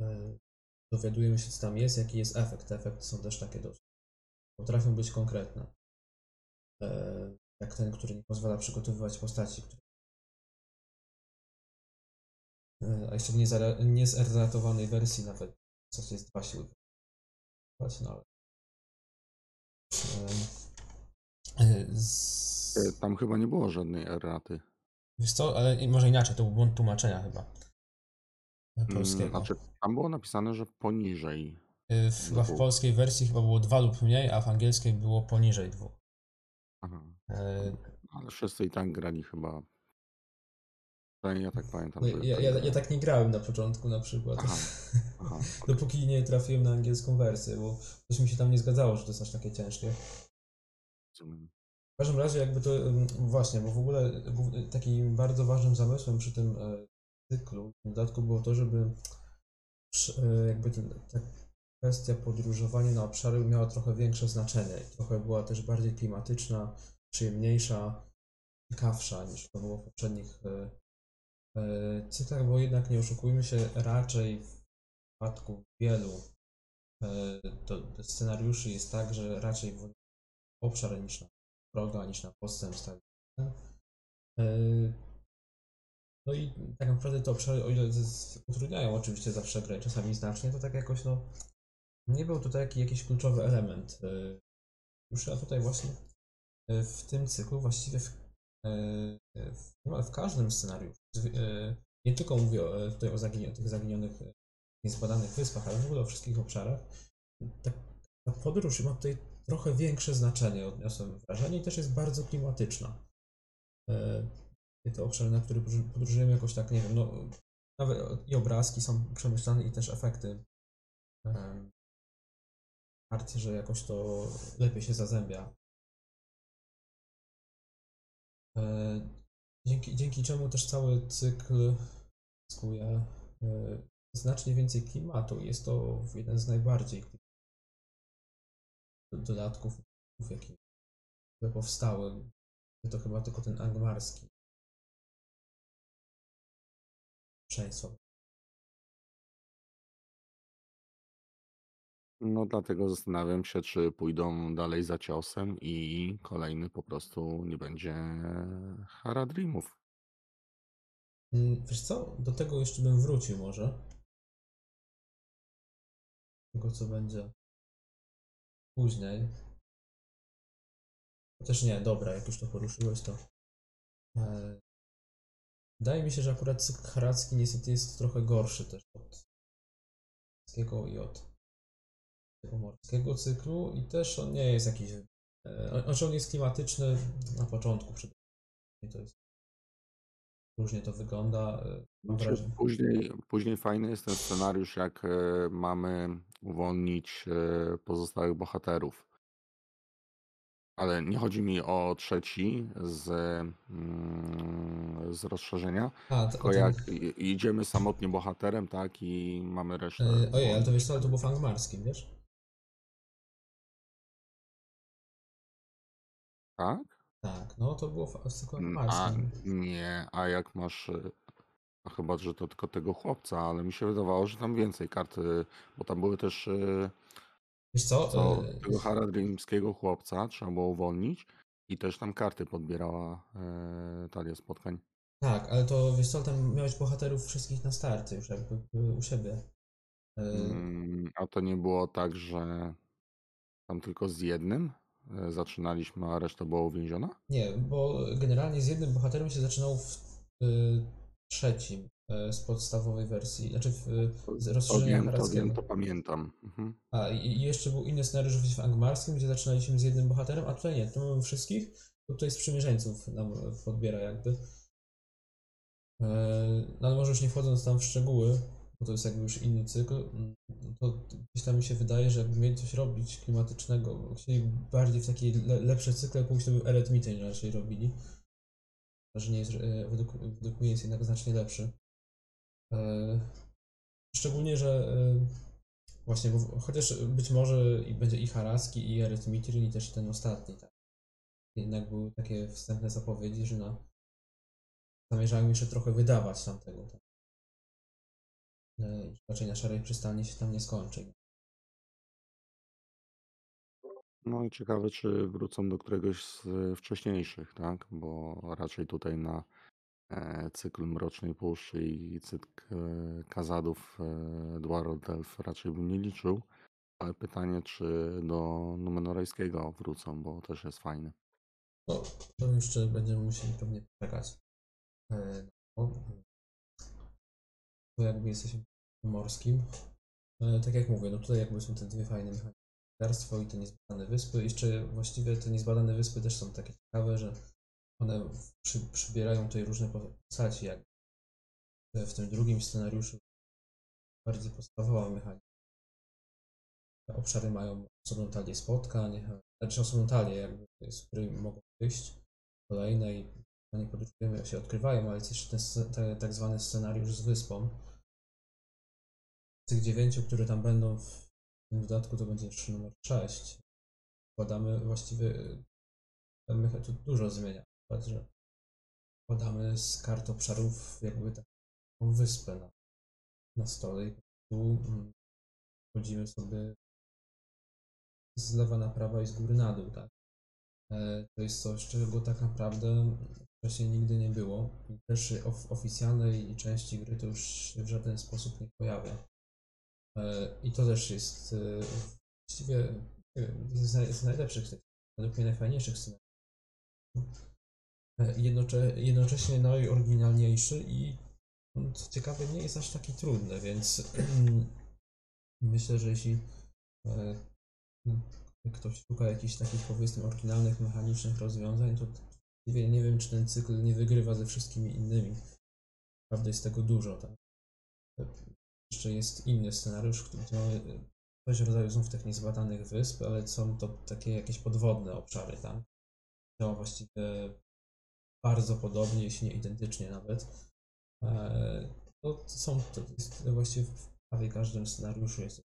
Speaker 1: e, dowiadujemy się, co tam jest, jaki jest efekt. Te efekty są też takie dość. Potrafią być konkretne. E, jak ten, który nie pozwala przygotowywać postaci. Który... A jeszcze w niezeratowanej wersji nawet w zasadzie jest dwa siły. Ale... E, e, z...
Speaker 2: E, Tam chyba nie było żadnej erraty.
Speaker 1: Wiesz co, ale może inaczej, to był błąd tłumaczenia chyba.
Speaker 2: Mm,
Speaker 1: Polskiego.
Speaker 2: Znaczy, tam było napisane, że poniżej.
Speaker 1: Y, w- Chyba w polskiej wersji chyba było dwa lub mniej, a w angielskiej było poniżej dwóch.
Speaker 2: Aha.
Speaker 1: E,
Speaker 2: Ale wszyscy i tak grali chyba. Ja tak pamiętam.
Speaker 1: No, ja, ja, ja tak nie grałem na początku na przykład.
Speaker 2: Aha, aha,
Speaker 1: Dopóki nie trafiłem na angielską wersję, bo coś mi się tam nie zgadzało, że to jest aż takie ciężkie. W każdym razie jakby to właśnie, bo w ogóle takim bardzo ważnym zamysłem przy tym e, cyklu w dodatku było to, żeby e, jakby ten, ta kwestia podróżowania na obszary miała trochę większe znaczenie i trochę była też bardziej klimatyczna, przyjemniejsza, ciekawsza niż to było w poprzednich e, e, cyklach, bo jednak nie oszukujmy się, raczej w przypadku wielu e, to scenariuszy jest tak, że raczej w obszar niż na wroga, niż na podstęp stali. No i tak naprawdę te obszary, o ile utrudniają oczywiście zawsze grę czasami znacznie, to tak jakoś no nie był tutaj jakiś kluczowy element. e, Już a tutaj właśnie e, w tym cyklu właściwie w, e, w, niemal w każdym scenariuszu, e, nie tylko mówię tutaj o zaginie, tych zaginionych, e, niezbadanych wyspach, ale w ogóle o wszystkich obszarach, tak, ta podróż ma tutaj trochę większe znaczenie, odniosłem wrażenie, i też jest bardzo klimatyczna. E, Te obszary, na które podróż- podróżujemy jakoś tak, nie wiem, no nawet i obrazki są przemyślane i też efekty. Partii, że jakoś to lepiej się zazębia. E, Dzięki, dzięki czemu też cały cykl zyskuje e, znacznie więcej klimatu. Jest to jeden z najbardziej dodatków, jakie powstały. To chyba tylko ten angmarski. Przejństwo.
Speaker 2: No dlatego zastanawiam się, czy pójdą dalej za ciosem i kolejny po prostu nie będzie Haradrimów.
Speaker 1: Mm, Wiesz co, do tego jeszcze bym wrócił może. Tego co będzie później. Chociaż nie, dobra, jak już to poruszyłeś, to e, Wydaje mi się, że akurat haracki niestety jest trochę gorszy też od morskiego i od tego morskiego cyklu i też on nie jest jakiś, e, znaczy on jest klimatyczny na początku przede wszystkim, to jest różnie to wygląda, e,
Speaker 2: Znaczy, później, później fajny jest ten scenariusz, jak e, mamy uwolnić pozostałych bohaterów. Ale nie chodzi mi o trzeci z, mm, z rozszerzenia,
Speaker 1: A,
Speaker 2: tylko
Speaker 1: ten,
Speaker 2: jak idziemy samotnie bohaterem, tak, i mamy resztę
Speaker 1: ojej, ale to wiesz co, ale to było w angmarskim, wiesz?
Speaker 2: Tak?
Speaker 1: Tak, no to było w, cyklu
Speaker 2: N- A nie, a jak masz, e, a chyba, że to tylko tego chłopca, ale mi się wydawało, że tam więcej kart, e, bo tam były też e,
Speaker 1: Wiesz co,
Speaker 2: co tego haradrimskiego chłopca trzeba było uwolnić i też tam karty podbierała e, talia spotkań.
Speaker 1: tak, ale to wiesz co, tam miałeś bohaterów wszystkich na starcie już jakby u siebie.
Speaker 2: Mm, A to nie było tak, że tam tylko z jednym zaczynaliśmy, a reszta była uwięziona?
Speaker 1: Nie, bo generalnie z jednym bohaterem się zaczynało w y, trzecim y, z podstawowej wersji, znaczy w,
Speaker 2: To,
Speaker 1: z
Speaker 2: to
Speaker 1: harackiego.
Speaker 2: pamiętam. Mhm.
Speaker 1: A i, jeszcze był inny scenariusz w angmarskim, gdzie zaczynaliśmy z jednym bohaterem, a tutaj nie, tu mamy wszystkich, tutaj sprzymierzeńców nam podbiera jakby. E, No ale może już nie wchodząc tam w szczegóły, to jest jakby już inny cykl, mm, to gdzieś tam mi się wydaje, że jakby mieli coś robić klimatycznego, chcieli bardziej w takie le, lepsze cykle pójść, to był Eret raczej robili że nie jest, e, według, według mnie jest jednak znacznie lepszy. E, Szczególnie, że e, właśnie, bo chociaż być może będzie i Haraski, i Erytmitrin, i też ten ostatni, tak. Jednak były takie wstępne zapowiedzi, że no, zamierzają jeszcze trochę wydawać tamtego. Tak. E, Raczej na szarej przystani się tam nie skończy.
Speaker 2: No i ciekawe, czy wrócą do któregoś z e, wcześniejszych, tak? Bo raczej tutaj na e, cykl Mrocznej Puszczy i cykl e, Kazadów e, Dwarod Elf raczej bym nie liczył. Ale pytanie, czy do Numenorejskiego wrócą, bo też jest fajny.
Speaker 1: No, to jeszcze będziemy musieli pewnie poczekać. E, No, to jakby jesteśmy morskim. E, Tak jak mówię, no tutaj jakby są te dwie fajne. Garstwo i te niezbadane wyspy. Jeszcze właściwie te niezbadane wyspy też są takie ciekawe, że one przy, przybierają tutaj różne postaci. Jak w tym drugim scenariuszu bardziej podstawowa mechanika. Obszary mają osobną talię spotkań, znaczy osobną talię, jakby, z której mogą wyjść kolejne i jak się odkrywają, ale jest jeszcze ten tak zwany scenariusz z wyspą. Tych dziewięciu, które tam będą w tym dodatku, to będzie jeszcze numer 6. Wkładamy właściwie, ten dużo zmienia. Przykład, że wkładamy z kart obszarów jakby taką wyspę na, na stole i tu mm, wchodzimy sobie z lewa na prawa i z góry na dół, tak. E, To jest coś, czego tak naprawdę wcześniej nigdy nie było. Też w oficjalnej części gry to już się w żaden sposób nie pojawia. E, I to też jest e, właściwie wiem, z naj- z najlepszych, według mnie najfajniejszych scenariuszy. E, Jednocze, jednocześnie najoryginalniejszy i no, co ciekawe nie jest aż taki trudny, więc myślę, że jeśli no, ktoś szuka jakichś takich powiedzmy oryginalnych, mechanicznych rozwiązań, to nie wiem, czy ten cykl nie wygrywa ze wszystkimi innymi. Naprawdę jest tego dużo. Tak? Jeszcze jest inny scenariusz, który mamy coś rodzaju znów tych niezbadanych wysp, ale są to takie jakieś podwodne obszary, tak? To właściwie bardzo podobnie, jeśli nie identycznie nawet. Eee, To są, to jest właściwie w prawie każdym scenariuszu jest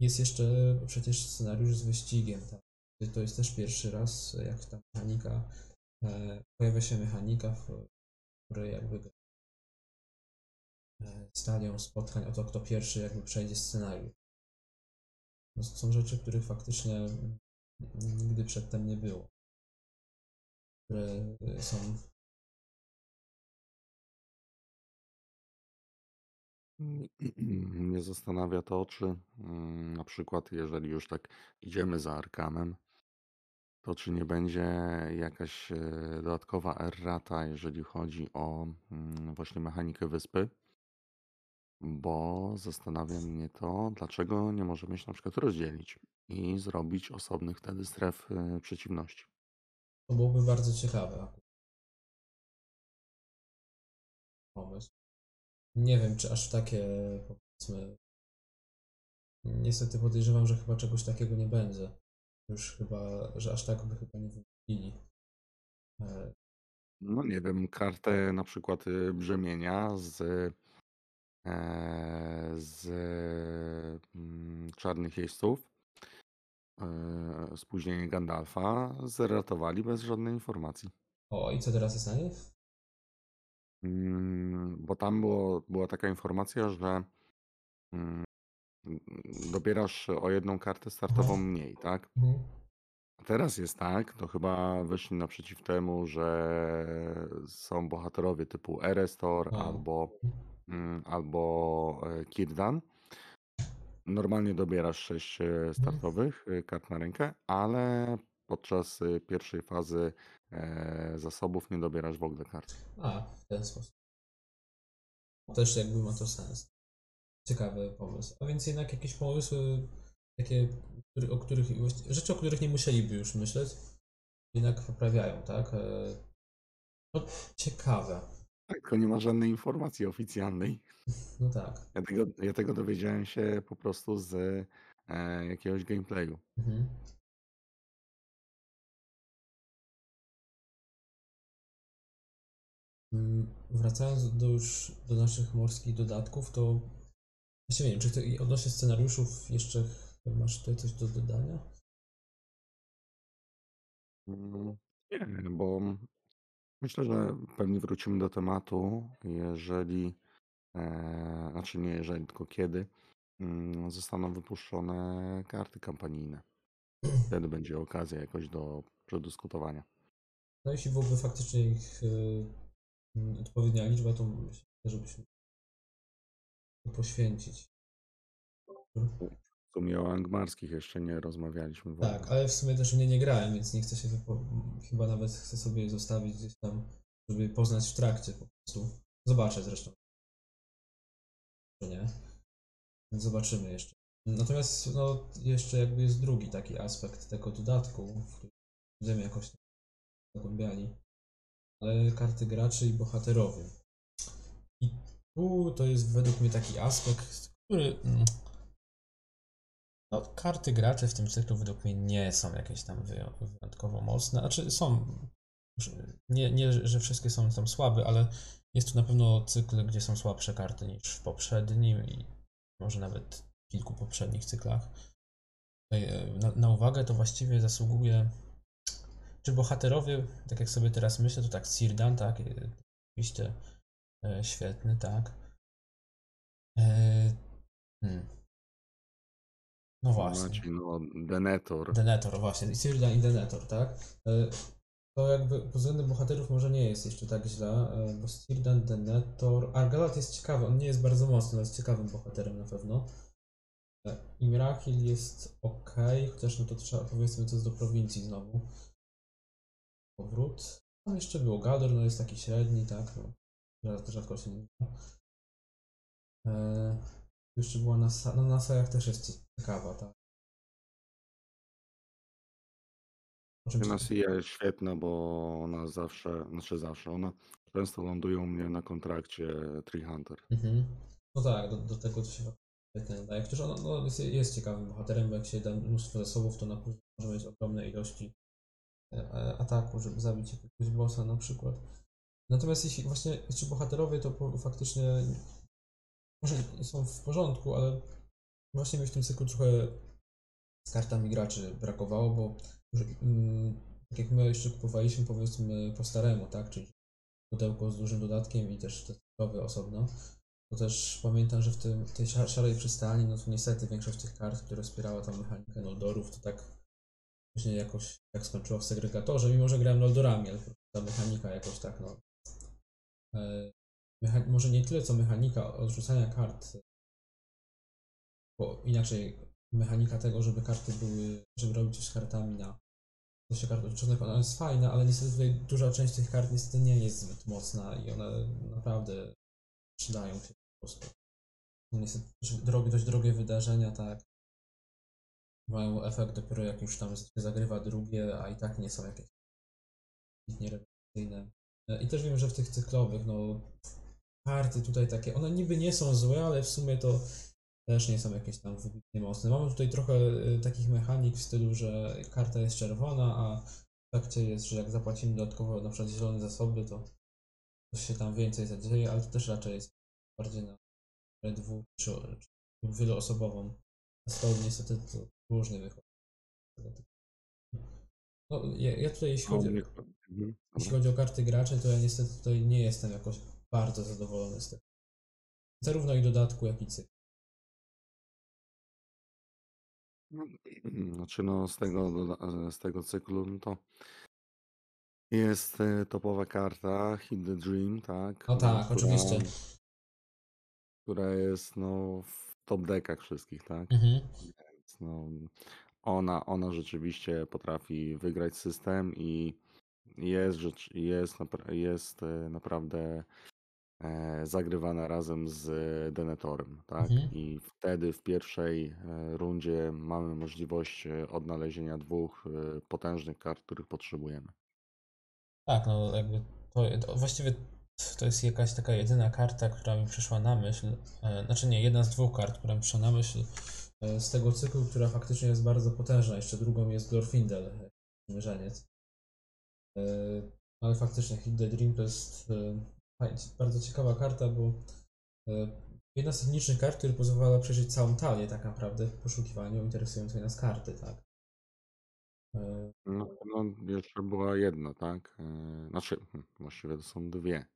Speaker 1: jest jeszcze przecież scenariusz z wyścigiem. Tak? To jest też pierwszy raz, jak ta mechanika, e, pojawia się mechanika, w której jakby e, stadion spotkań o to, kto pierwszy jakby przejdzie scenariusz. No, są rzeczy, których faktycznie nigdy przedtem nie było. Które e, są
Speaker 2: Mnie zastanawia to, czy mm, na przykład, jeżeli już tak idziemy za Arkanem, to czy nie będzie jakaś e, dodatkowa errata, jeżeli chodzi o mm, właśnie mechanikę wyspy? Bo zastanawia mnie to, dlaczego nie możemy się na przykład rozdzielić i zrobić osobnych wtedy stref e, przeciwności.
Speaker 1: To byłoby bardzo ciekawe akurat pomysł. Nie wiem, czy aż takie, powiedzmy. Niestety podejrzewam, że chyba czegoś takiego nie będzie. Już chyba, że aż tak by chyba nie wymyślili. E,
Speaker 2: No nie wiem, kartę na przykład y, brzemienia z, z mm, czarnych jeźdźców, e, spóźnienie Gandalfa, zeratowali bez żadnej informacji.
Speaker 1: O, i co teraz jest na niej?
Speaker 2: Mm, Bo tam było, była taka informacja, że mm, dobierasz o jedną kartę startową
Speaker 1: Aha.
Speaker 2: mniej, tak?
Speaker 1: Mhm.
Speaker 2: Teraz jest tak, to chyba wyszli naprzeciw temu, że są bohaterowie typu Erestor
Speaker 1: A.
Speaker 2: albo, mm, albo e, Kirdan. Normalnie dobierasz 6 startowych e, kart na rękę, ale podczas e, pierwszej fazy e, zasobów nie dobierasz w ogóle kart.
Speaker 1: A, w ten sposób. Też jakby ma to sens. Ciekawy pomysł. A więc jednak jakieś pomysły, takie, o których, rzeczy, o których nie musieliby już myśleć, jednak poprawiają, tak? E, No, ciekawe.
Speaker 2: Tylko nie ma żadnej informacji oficjalnej.
Speaker 1: No tak.
Speaker 2: Ja tego, ja tego dowiedziałem się po prostu z e, jakiegoś gameplayu.
Speaker 1: Mhm. Mm, Wracając do już do naszych morskich dodatków, to właśnie nie wiem, czy ty odnośnie scenariuszów jeszcze masz tutaj coś do dodania?
Speaker 2: Mm, Nie, bo myślę, że pewnie wrócimy do tematu, jeżeli, e, znaczy nie jeżeli, tylko kiedy mm, zostaną wypuszczone karty kampanijne. Wtedy będzie okazja jakoś do przedyskutowania.
Speaker 1: No jeśli byłoby faktycznie ich y, mm, odpowiednia liczba, to myślę, żebyśmy to poświęcić.
Speaker 2: Sumie o angmarskich jeszcze nie rozmawialiśmy w
Speaker 1: Tak, ale w sumie też nie, nie grałem, więc nie chcę się chyba nawet chcę sobie zostawić gdzieś tam, żeby poznać w trakcie po prostu. Zobaczę zresztą. Czy nie? Więc zobaczymy jeszcze. Natomiast no, jeszcze jakby jest drugi taki aspekt tego dodatku, w którym będziemy jakoś zagłębiali. Ale karty graczy i bohaterowie. I tu to jest według mnie taki aspekt, który. No, karty graczy w tym cyklu według mnie nie są jakieś tam wyją- wyjątkowo mocne. Znaczy są. Nie, nie, że wszystkie są tam słabe, ale jest tu na pewno cykl, gdzie są słabsze karty niż w poprzednim i może nawet w kilku poprzednich cyklach. E, Na, na uwagę to właściwie zasługuje. Czy bohaterowie, tak jak sobie teraz myślę, to tak Sirdan, tak, e, oczywiście e, świetny, tak. Hmm. No właśnie.
Speaker 2: No, Denetor.
Speaker 1: Denetor, właśnie. I Sirdan i Denetor, tak? E, To jakby pod względem bohaterów może nie jest jeszcze tak źle, e, bo Sirdan, Denetor... Argalat jest ciekawy, on nie jest bardzo mocny, ale jest ciekawym bohaterem na pewno. E, Imrahil jest ok, chociaż no to trzeba powiedzmy to jest do prowincji znowu. Powrót. Tam jeszcze było Gador, no jest taki średni, tak? No, rzadko, się nie Jeszcze była Nasa, no Nasajach też jest ciekawa, tak? Ci-
Speaker 2: Nasia jest świetna, bo ona zawsze, znaczy zawsze, ona często ląduje u mnie na kontrakcie Tree Hunter.
Speaker 1: Mhm. No tak, do, do tego to się świetnie nadaje. Chociaż on no, jest, jest ciekawym bohaterem, bo jak się da mnóstwo zasobów, to na później może mieć ogromne ilości e, e, ataku, żeby zabić jakiegoś bossa na przykład. Natomiast jeśli właśnie ci bohaterowie, to po, faktycznie może są w porządku, ale właśnie mi w tym cyklu trochę z kartami graczy brakowało, bo mm, tak jak my jeszcze kupowaliśmy powiedzmy po staremu, tak, czyli pudełko z dużym dodatkiem i też te osobno, to też pamiętam, że w tym, tej szar- szarej przystani, no to niestety większość tych kart, które wspierała tą mechanikę Noldorów, to tak później jakoś tak skończyło w segregatorze, mimo że grałem Noldorami, ale ta mechanika jakoś tak, no. Mecha- może nie tyle co mechanika odrzucania kart, bo inaczej mechanika tego, żeby karty były, żeby robić coś z kartami na się kart odliczonych, ona jest fajna, ale niestety tutaj duża część tych kart niestety nie jest zbyt mocna i one naprawdę przydają się po prostu. Niestety też drogie, dość drogie wydarzenia, tak. Mają efekt dopiero jak już tam się zagrywa drugie, a i tak nie są jakieś nierewelacyjne. E, I też wiem, że w tych cyklowych, no karty tutaj takie, one niby nie są złe, ale w sumie to też nie są jakieś tam wybitnie mocne. Mamy tutaj trochę y, takich mechanik w stylu, że karta jest czerwona, a w fakcie jest, że jak zapłacimy dodatkowo na przykład zielone zasoby, to coś się tam więcej zadzieje, ale to też raczej jest bardziej na dwu czy, czy wieloosobową. A z kolei niestety to różnie wychodzi. No, ja, ja tutaj jeśli chodzi, jeśli chodzi o karty graczy, to ja niestety tutaj nie jestem jakoś bardzo zadowolony z tego. Zarówno i dodatku, jak i cyklu.
Speaker 2: Znaczy no z tego, z tego cyklu no to jest e, topowa karta Hit the Dream, tak?
Speaker 1: No tak,
Speaker 2: która,
Speaker 1: oczywiście.
Speaker 2: która jest no w top deckach wszystkich, tak?
Speaker 1: Mhm.
Speaker 2: Więc no, ona, ona rzeczywiście potrafi wygrać system i jest, rzecz, jest, jest e, naprawdę zagrywana razem z Denetorem, tak?
Speaker 1: Mhm.
Speaker 2: I wtedy w pierwszej e, rundzie mamy możliwość e, odnalezienia dwóch e, potężnych kart, których potrzebujemy.
Speaker 1: Tak, no jakby to, właściwie to jest jakaś taka jedyna karta, która mi przyszła na myśl. E, znaczy nie, jedna z dwóch kart, która mi przyszła na myśl e, z tego cyklu, która faktycznie jest bardzo potężna. Jeszcze drugą jest Glorfindel, e, mierzeniec. E, ale faktycznie Hit the Dream to jest e, fajnie, bardzo ciekawa karta, bo e, jedna z tych nicznych kart, która pozwala przejrzeć całą talię tak naprawdę w poszukiwaniu interesującej nas karty, tak.
Speaker 2: No, no jeszcze była jedna, tak? E, Znaczy, hm, właściwie to są dwie.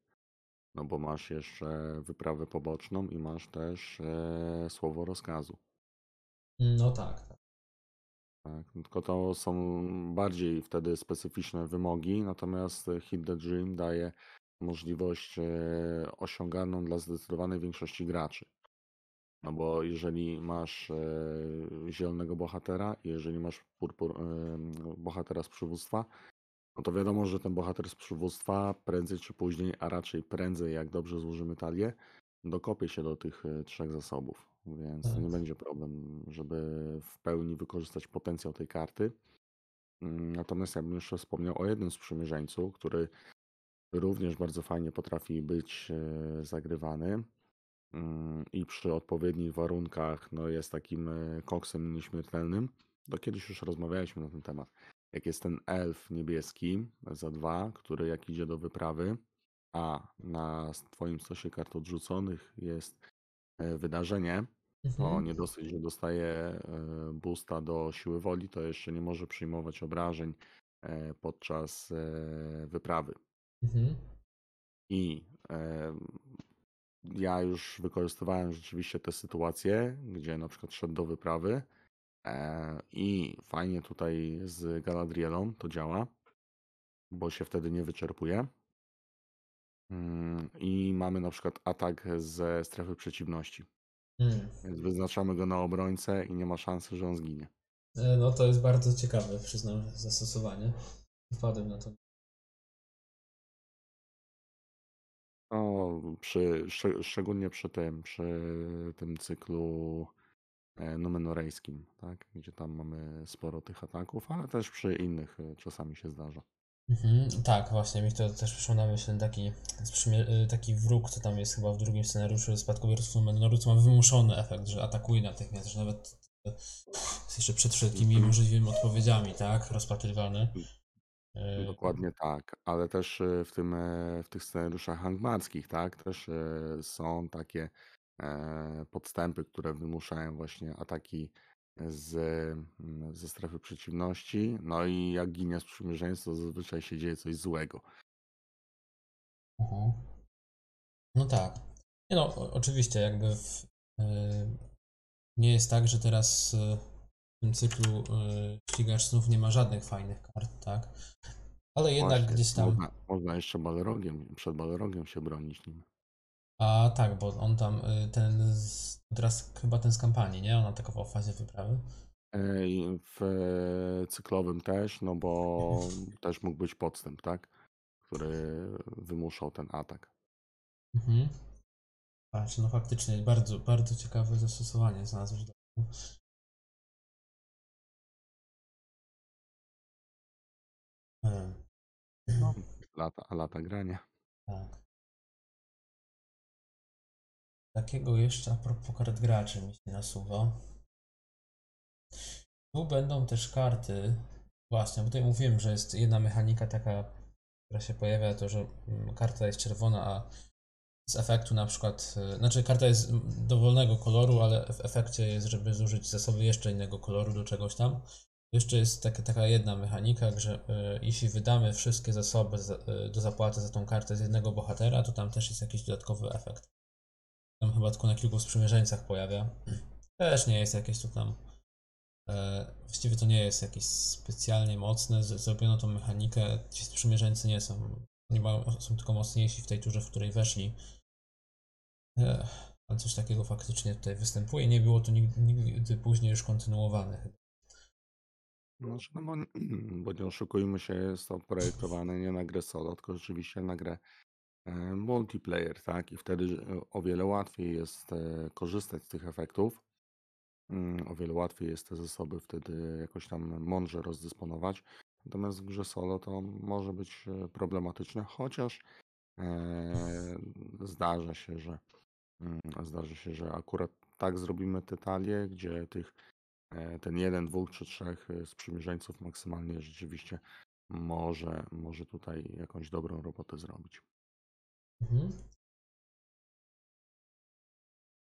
Speaker 2: No bo masz jeszcze wyprawę poboczną i masz też e, słowo rozkazu.
Speaker 1: no tak, tak.
Speaker 2: Tak, no tylko to są bardziej wtedy specyficzne wymogi, natomiast Hit the Dream daje możliwość e, osiąganą dla zdecydowanej większości graczy. No bo jeżeli masz e, zielonego bohatera i jeżeli masz purpur, e, bohatera z przywództwa, no to wiadomo, że ten bohater z przywództwa prędzej czy później, a raczej prędzej, jak dobrze złożymy talię, dokopie się do tych trzech zasobów. Więc to nie będzie problem, żeby w pełni wykorzystać potencjał tej karty. Mm, Natomiast ja bym jeszcze wspomniał o jednym sprzymierzeńcu, który również bardzo fajnie potrafi być e, zagrywany mm, i przy odpowiednich warunkach no, jest takim e, koksem nieśmiertelnym. To kiedyś już rozmawialiśmy na ten temat. Jak jest ten elf niebieski za dwa, który jak idzie do wyprawy, a na twoim stosie kart odrzuconych jest e, wydarzenie, to
Speaker 1: Mhm.
Speaker 2: nie dosyć, że dostaje boosta do siły woli, to jeszcze nie może przyjmować obrażeń podczas wyprawy.
Speaker 1: Mhm.
Speaker 2: I e, ja już wykorzystywałem rzeczywiście te sytuacje, gdzie na przykład szedł do wyprawy e, i fajnie tutaj z Galadrielą to działa, bo się wtedy nie wyczerpuje. Mm, I mamy na przykład atak ze strefy przeciwności.
Speaker 1: Mm.
Speaker 2: Więc wyznaczamy go na obrońcę i nie ma szansy, że on zginie.
Speaker 1: E, No to jest bardzo ciekawe, przyznam, zastosowanie. Wpadłem na to.
Speaker 2: No, przy, szczeg- szczególnie przy tym, przy tym cyklu e, numenorejskim, tak? Gdzie tam mamy sporo tych ataków, ale też przy innych e, czasami się zdarza.
Speaker 1: Mhm. Tak, właśnie mi to też przyszło na myśl taki, sprzymie- y, taki wróg, co tam jest chyba w drugim scenariuszu Spadkobierców Numenoru, co ma wymuszony efekt, że atakuje natychmiast, że nawet y, jest jeszcze przed wszelkimi
Speaker 2: Mhm.
Speaker 1: możliwymi odpowiedziami, tak, rozpatrywany. Y,
Speaker 2: Dokładnie tak, ale też e, w tym, e, w tych scenariuszach hangmarskich, tak, też e, są takie e, podstępy, które wymuszają właśnie ataki z, mm, ze strefy przeciwności. No i jak ginie sprzymierzeńcy, to zazwyczaj się dzieje coś złego.
Speaker 1: Mhm. No tak. Nie no, o- oczywiście jakby w, nie jest tak, że teraz w tym cyklu y, ścigacz snów nie ma żadnych fajnych kart, tak? Ale jednak
Speaker 2: Właśnie,
Speaker 1: gdzieś tam.
Speaker 2: Można, można jeszcze balrogiem, przed balrogiem się bronić nim.
Speaker 1: A tak, bo on tam y, ten z, teraz chyba ten z kampanii, nie? On atakował w fazie wyprawy.
Speaker 2: E, w cyklowym też, no bo też mógł być podstęp, tak? Który wymuszał ten atak.
Speaker 1: Mhm. Patrz, no faktycznie bardzo, bardzo ciekawe zastosowanie znalazłeś. do E,
Speaker 2: No, lata, lata grania.
Speaker 1: tak. Takiego jeszcze a propos kart graczy mi się nasuwa. Tu będą też karty. Właśnie, bo tutaj mówiłem, że jest jedna mechanika taka, która się pojawia, to że mm, karta jest czerwona, a z efektu na przykład, y, znaczy karta jest dowolnego koloru, ale w efekcie jest, żeby zużyć zasoby jeszcze innego koloru do czegoś tam. Jeszcze jest taka, taka jedna mechanika, że y, jeśli wydamy wszystkie zasoby za, y, do zapłaty za tą kartę z jednego bohatera, to tam też jest jakiś dodatkowy efekt. Tam chyba tylko na kilku sprzymierzeńcach pojawia. Też nie jest jakieś tu tam. E, właściwie to nie jest jakieś specjalnie mocne. Z- Zrobiono tą mechanikę. Ci sprzymierzeńcy nie są. Nie mają, są tylko mocniejsi w tej turze, w której weszli. E, ale coś takiego faktycznie tutaj występuje. Nie było to nigdy, nigdy później już kontynuowane.
Speaker 2: Znaczy, no bo, bo nie oszukujmy się, jest to projektowane nie na grę solo, tylko rzeczywiście na grę e, multiplayer, tak? I wtedy e, o wiele łatwiej jest e, korzystać z tych efektów. Mm, O wiele łatwiej jest te zasoby wtedy jakoś tam mądrze rozdysponować. Natomiast w grze solo to może być problematyczne, chociaż zdarza się, że mm, zdarza się, że akurat tak zrobimy te talie, gdzie tych ten jeden, dwóch czy trzech e, sprzymierzeńców maksymalnie rzeczywiście może, może tutaj jakąś dobrą robotę zrobić.
Speaker 1: Mhm.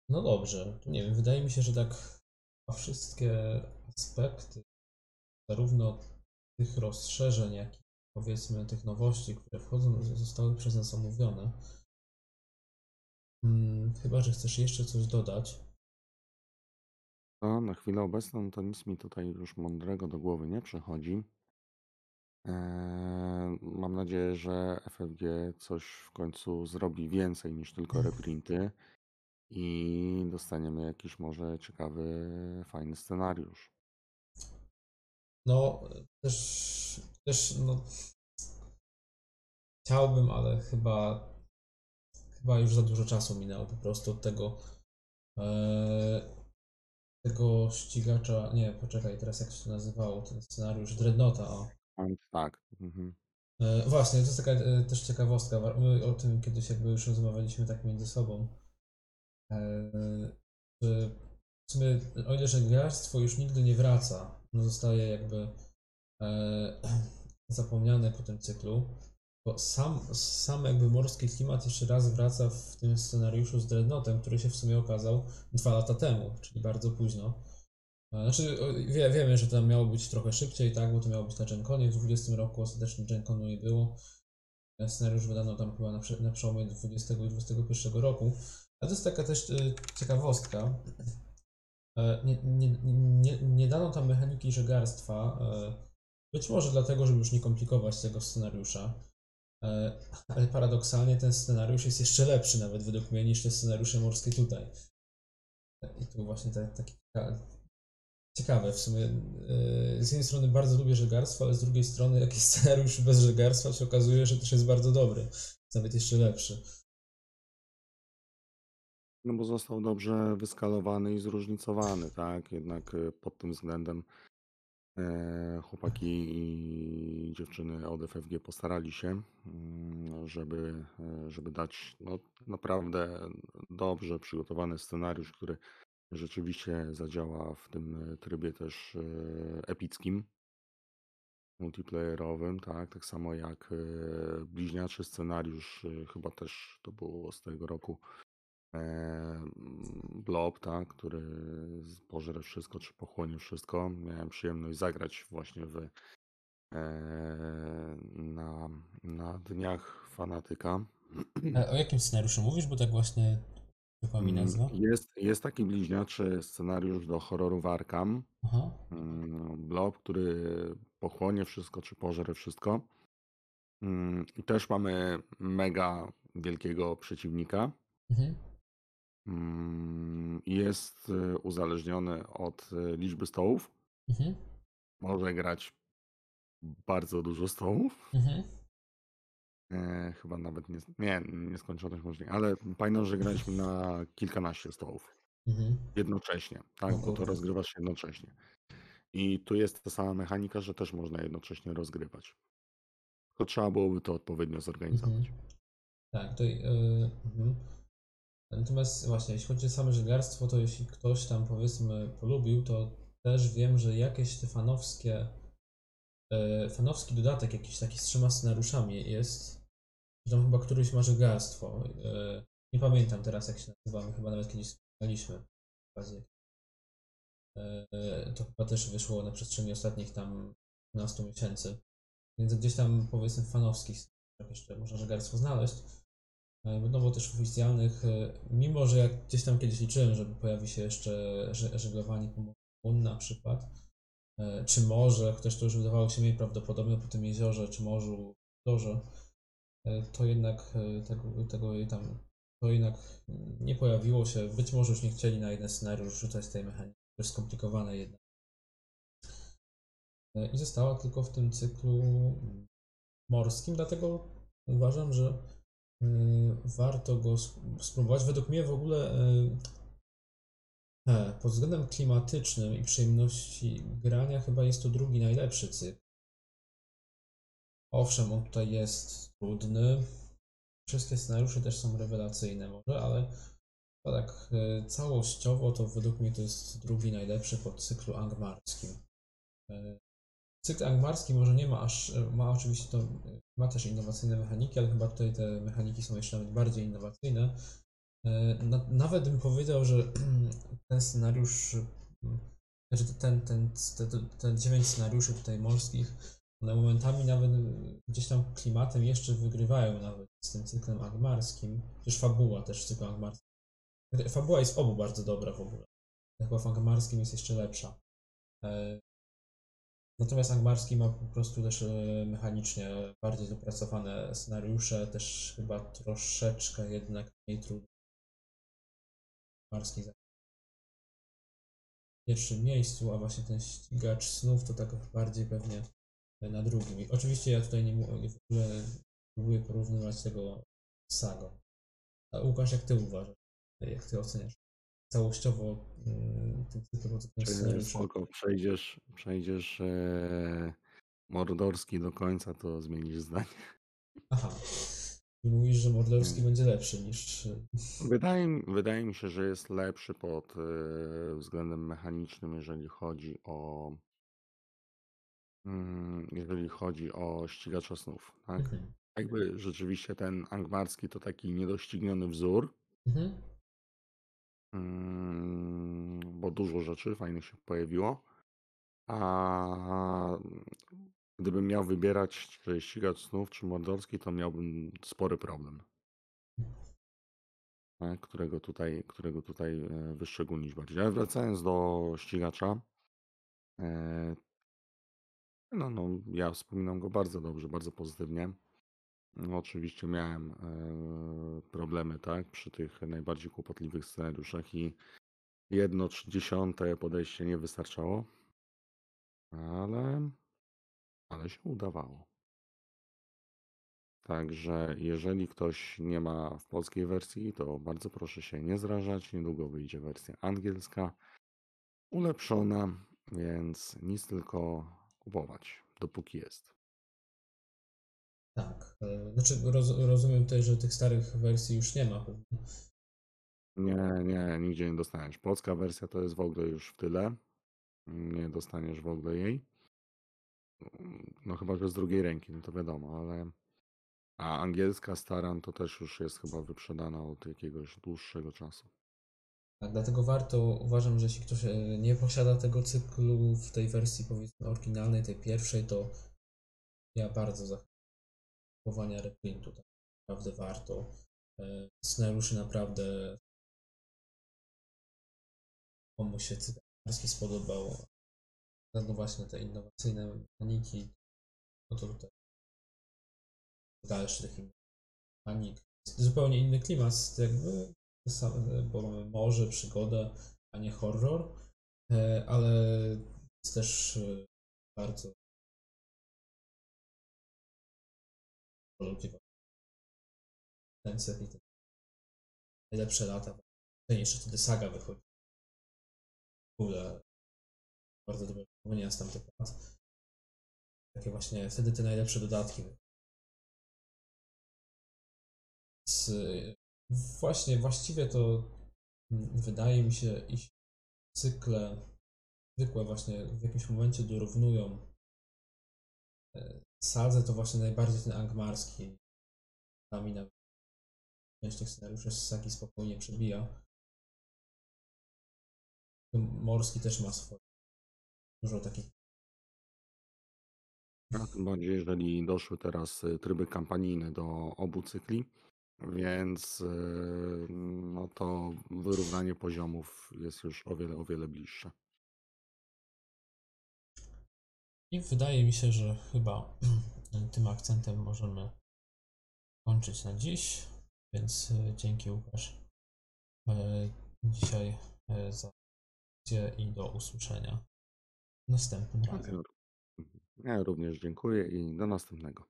Speaker 1: No dobrze. Nie wiem, wydaje mi się, że tak wszystkie aspekty, zarówno tych rozszerzeń, jak i powiedzmy tych nowości, które wchodzą, zostały przez nas omówione. Hmm, chyba, że chcesz jeszcze coś dodać.
Speaker 2: No, na chwilę obecną to nic mi tutaj już mądrego do głowy nie przychodzi. Eee, Mam nadzieję, że FFG coś w końcu zrobi więcej niż tylko reprinty i dostaniemy jakiś może ciekawy, fajny scenariusz.
Speaker 1: No, też, też no, chciałbym, ale chyba, chyba już za dużo czasu minęło po prostu od tego, e, tego ścigacza, nie, poczekaj, teraz jak się to nazywało, ten scenariusz Dreadnoughta, o.
Speaker 2: Tak. Mhm.
Speaker 1: E, właśnie, to jest taka e, też ciekawostka. My o tym kiedyś jakby już rozmawialiśmy tak między sobą. E, że w sumie, o ile że gractwo już nigdy nie wraca, no zostaje jakby zapomniane po tym cyklu, bo sam, sam jakby morski klimat jeszcze raz wraca w tym scenariuszu z Dreadnoughtem, który się w sumie okazał dwa lata temu, czyli bardzo późno. E, Znaczy, wie, wiemy, że to miało być trochę szybciej, tak, bo to miało być na Gen Conie w 20 roku, ostatecznie Gen Conu nie było. E, Scenariusz wydano tam chyba na, na przełomie 20 i 21 roku. A to jest taka też e, ciekawostka. Nie, nie, nie, nie dano tam mechaniki żeglarstwa, e, być może dlatego, żeby już nie komplikować tego scenariusza. E, Ale paradoksalnie ten scenariusz jest jeszcze lepszy nawet według mnie niż te scenariusze morskie tutaj. I tu właśnie tak, taki ciekawe w sumie. Yy, Z jednej strony bardzo lubię żeglarstwo, ale z drugiej strony jakiś scenariusz bez żeglarstwa się okazuje, że też jest bardzo dobry. Nawet jeszcze lepszy.
Speaker 2: No bo został dobrze wyskalowany i zróżnicowany, tak? Jednak e, pod tym względem e, chłopaki i dziewczyny od FFG postarali się, mm, żeby, e, żeby dać no, naprawdę dobrze przygotowany scenariusz, który rzeczywiście zadziała w tym trybie też e, epickim, multiplayerowym, tak? Tak samo jak e, bliźniaczy scenariusz, e, chyba też to było z tego roku. E, Blob, tak, który pożre wszystko, czy pochłonie wszystko. Miałem przyjemność zagrać właśnie w, e, na, na dniach fanatyka.
Speaker 1: A o jakim scenariuszu mówisz? Bo tak właśnie mi
Speaker 2: Mm,
Speaker 1: nazwa.
Speaker 2: Jest, jest taki bliźniaczy scenariusz do horroru.
Speaker 1: Aha.
Speaker 2: Mm, Blob, który pochłonie wszystko, czy pożre wszystko. Mm, I też mamy mega wielkiego przeciwnika.
Speaker 1: Mhm.
Speaker 2: Mm, Jest y, uzależniony od y, liczby stołów.
Speaker 1: Mhm.
Speaker 2: Może grać bardzo dużo stołów.
Speaker 1: Mhm.
Speaker 2: E, chyba nawet nie, nie, nieskończoność możliwe, ale pamiętam, że graliśmy na kilkanaście stołów
Speaker 1: Mhm.
Speaker 2: jednocześnie, tak?
Speaker 1: O
Speaker 2: Bo to rozgrywasz jednocześnie. I tu jest ta sama mechanika, że też można jednocześnie rozgrywać. Tylko trzeba byłoby to odpowiednio zorganizować.
Speaker 1: Mhm. Tak, to. Yy. Natomiast właśnie, jeśli chodzi o same żeglarstwo, to jeśli ktoś tam powiedzmy polubił, to też wiem, że jakieś te fanowskie, e, fanowski dodatek jakiś taki z trzema scenariuszami jest. Że Tam chyba któryś ma żeglarstwo. E, nie pamiętam teraz jak się nazywamy, chyba nawet kiedyś wspomnieliśmy. E, to chyba też wyszło na przestrzeni ostatnich tam 12 miesięcy. Więc gdzieś tam powiedzmy fanowskich jeszcze można żeglarstwo znaleźć. E, No bo też oficjalnych, e, mimo że jak gdzieś tam kiedyś liczyłem, że pojawi się jeszcze że- żeglowanie po Moon na przykład, e, czy morze, chociaż to już wydawało się mniej prawdopodobne po tym jeziorze, czy morzu, dorze, e, to jednak e, tego, tego tam, to jednak nie pojawiło się. Być może już nie chcieli na jeden scenariusz rzucać tej mechaniki, to jest skomplikowane jednak. E, I została tylko w tym cyklu morskim, dlatego uważam, że warto go sp- spróbować. Według mnie w ogóle y, e, pod względem klimatycznym i przyjemności grania chyba jest to drugi najlepszy cykl. Owszem, on tutaj jest trudny. Wszystkie scenariusze też są rewelacyjne może, ale tak y, całościowo to według mnie to jest drugi najlepszy pod cyklu angmarskim. Cykl angmarski może nie ma aż, ma oczywiście to, ma też innowacyjne mechaniki, ale chyba tutaj te mechaniki są jeszcze nawet bardziej innowacyjne. E, Na, nawet bym powiedział, że ten scenariusz, znaczy ten, ten, te, te, 9 scenariuszy tutaj morskich, one momentami nawet gdzieś tam klimatem jeszcze wygrywają nawet z tym cyklem angmarskim. Przecież fabuła też cyklu angmarskim. Fabuła jest obu bardzo dobra w ogóle. Chyba w angmarskim jest jeszcze lepsza. Natomiast Angmarski ma po prostu też e, mechanicznie bardziej dopracowane scenariusze, też chyba troszeczkę jednak mniej trudne. Angmarski za- pierwszym miejscu, a właśnie ten ścigacz snów to tak bardziej pewnie na drugim. I oczywiście ja tutaj nie, w ogóle próbuję porównywać tego z. A Łukasz, jak ty uważasz? Jak ty oceniasz całościowo
Speaker 2: Czy
Speaker 1: scenariusza?
Speaker 2: spoko, przejdziesz, przejdziesz e, mordorski do końca, to zmienisz zdanie.
Speaker 1: Aha. I mówisz, że Mordorski będzie lepszy niż.
Speaker 2: Wydaje, mi- wydaje mi się, że jest lepszy pod e, względem mechanicznym, jeżeli chodzi o mm, jeżeli chodzi o ścigacza snów, tak?
Speaker 1: Mhm.
Speaker 2: Jakby rzeczywiście ten angmarski to taki niedościgniony wzór,
Speaker 1: Mhm.
Speaker 2: Mm, bo dużo rzeczy fajnych się pojawiło. A gdybym miał wybierać, czy ścigacz snów, czy mordorski, to miałbym spory problem. tak, Którego tutaj, którego tutaj e, wyszczególnić bardziej. Ale wracając do ścigacza, e, no, no, ja wspominam go bardzo dobrze, bardzo pozytywnie. No, oczywiście miałem e, problemy, tak, przy tych najbardziej kłopotliwych scenariuszach i jedno dziesiąte podejście nie wystarczało, ale, ale się udawało. Także jeżeli ktoś nie ma w polskiej wersji, to bardzo proszę się nie zrażać. Niedługo wyjdzie wersja angielska, ulepszona, więc nic tylko kupować, dopóki jest.
Speaker 1: Tak. E, Znaczy, roz, rozumiem tutaj, że tych starych wersji już nie ma.
Speaker 2: Nie, nie, nigdzie nie dostaniesz. Polska wersja to jest w ogóle już w tyle. Nie dostaniesz w ogóle jej. No chyba, że z drugiej ręki, no to wiadomo, ale... A angielska Staran to też już jest chyba wyprzedana od jakiegoś dłuższego czasu.
Speaker 1: Tak, dlatego warto, uważam, że jeśli ktoś e, nie posiada tego cyklu w tej wersji powiedzmy oryginalnej, tej pierwszej, to ja bardzo zachęcam kupowania reprintu. Tak naprawdę warto. E, Scenariuszy naprawdę komuś się angielski spodobał. No właśnie te innowacyjne mechaniki, no to tutaj dalszy taki mechanik. Zupełnie inny klimat, jakby, bo mamy morze, przygodę, a nie horror, E, ale jest też y, bardzo polubiwa. Tencent i te najlepsze lata. Jeszcze wtedy saga wychodzi. W ogóle bardzo dobre wspomnienia z tamtych lat. Takie właśnie, wtedy te najlepsze dodatki. Y, właśnie, właściwie to mm, wydaje mi się, iż cykle zwykłe właśnie w jakimś momencie dorównują e, Sadze to właśnie najbardziej ten angmarski. Nami na część tych scenariuszy z sagi spokojnie przebija. Morski też ma swoje. Dużo takich
Speaker 2: A tym bardziej, jeżeli doszły teraz y, tryby kampanijne do obu cykli, więc y, no to wyrównanie poziomów jest już o wiele, o wiele bliższe.
Speaker 1: I wydaje mi się, że chyba tym akcentem możemy kończyć na dziś. Więc e, dzięki Łukasz e, dzisiaj e, za akcję i do usłyszenia następnym razem.
Speaker 2: Ja również dziękuję i do następnego.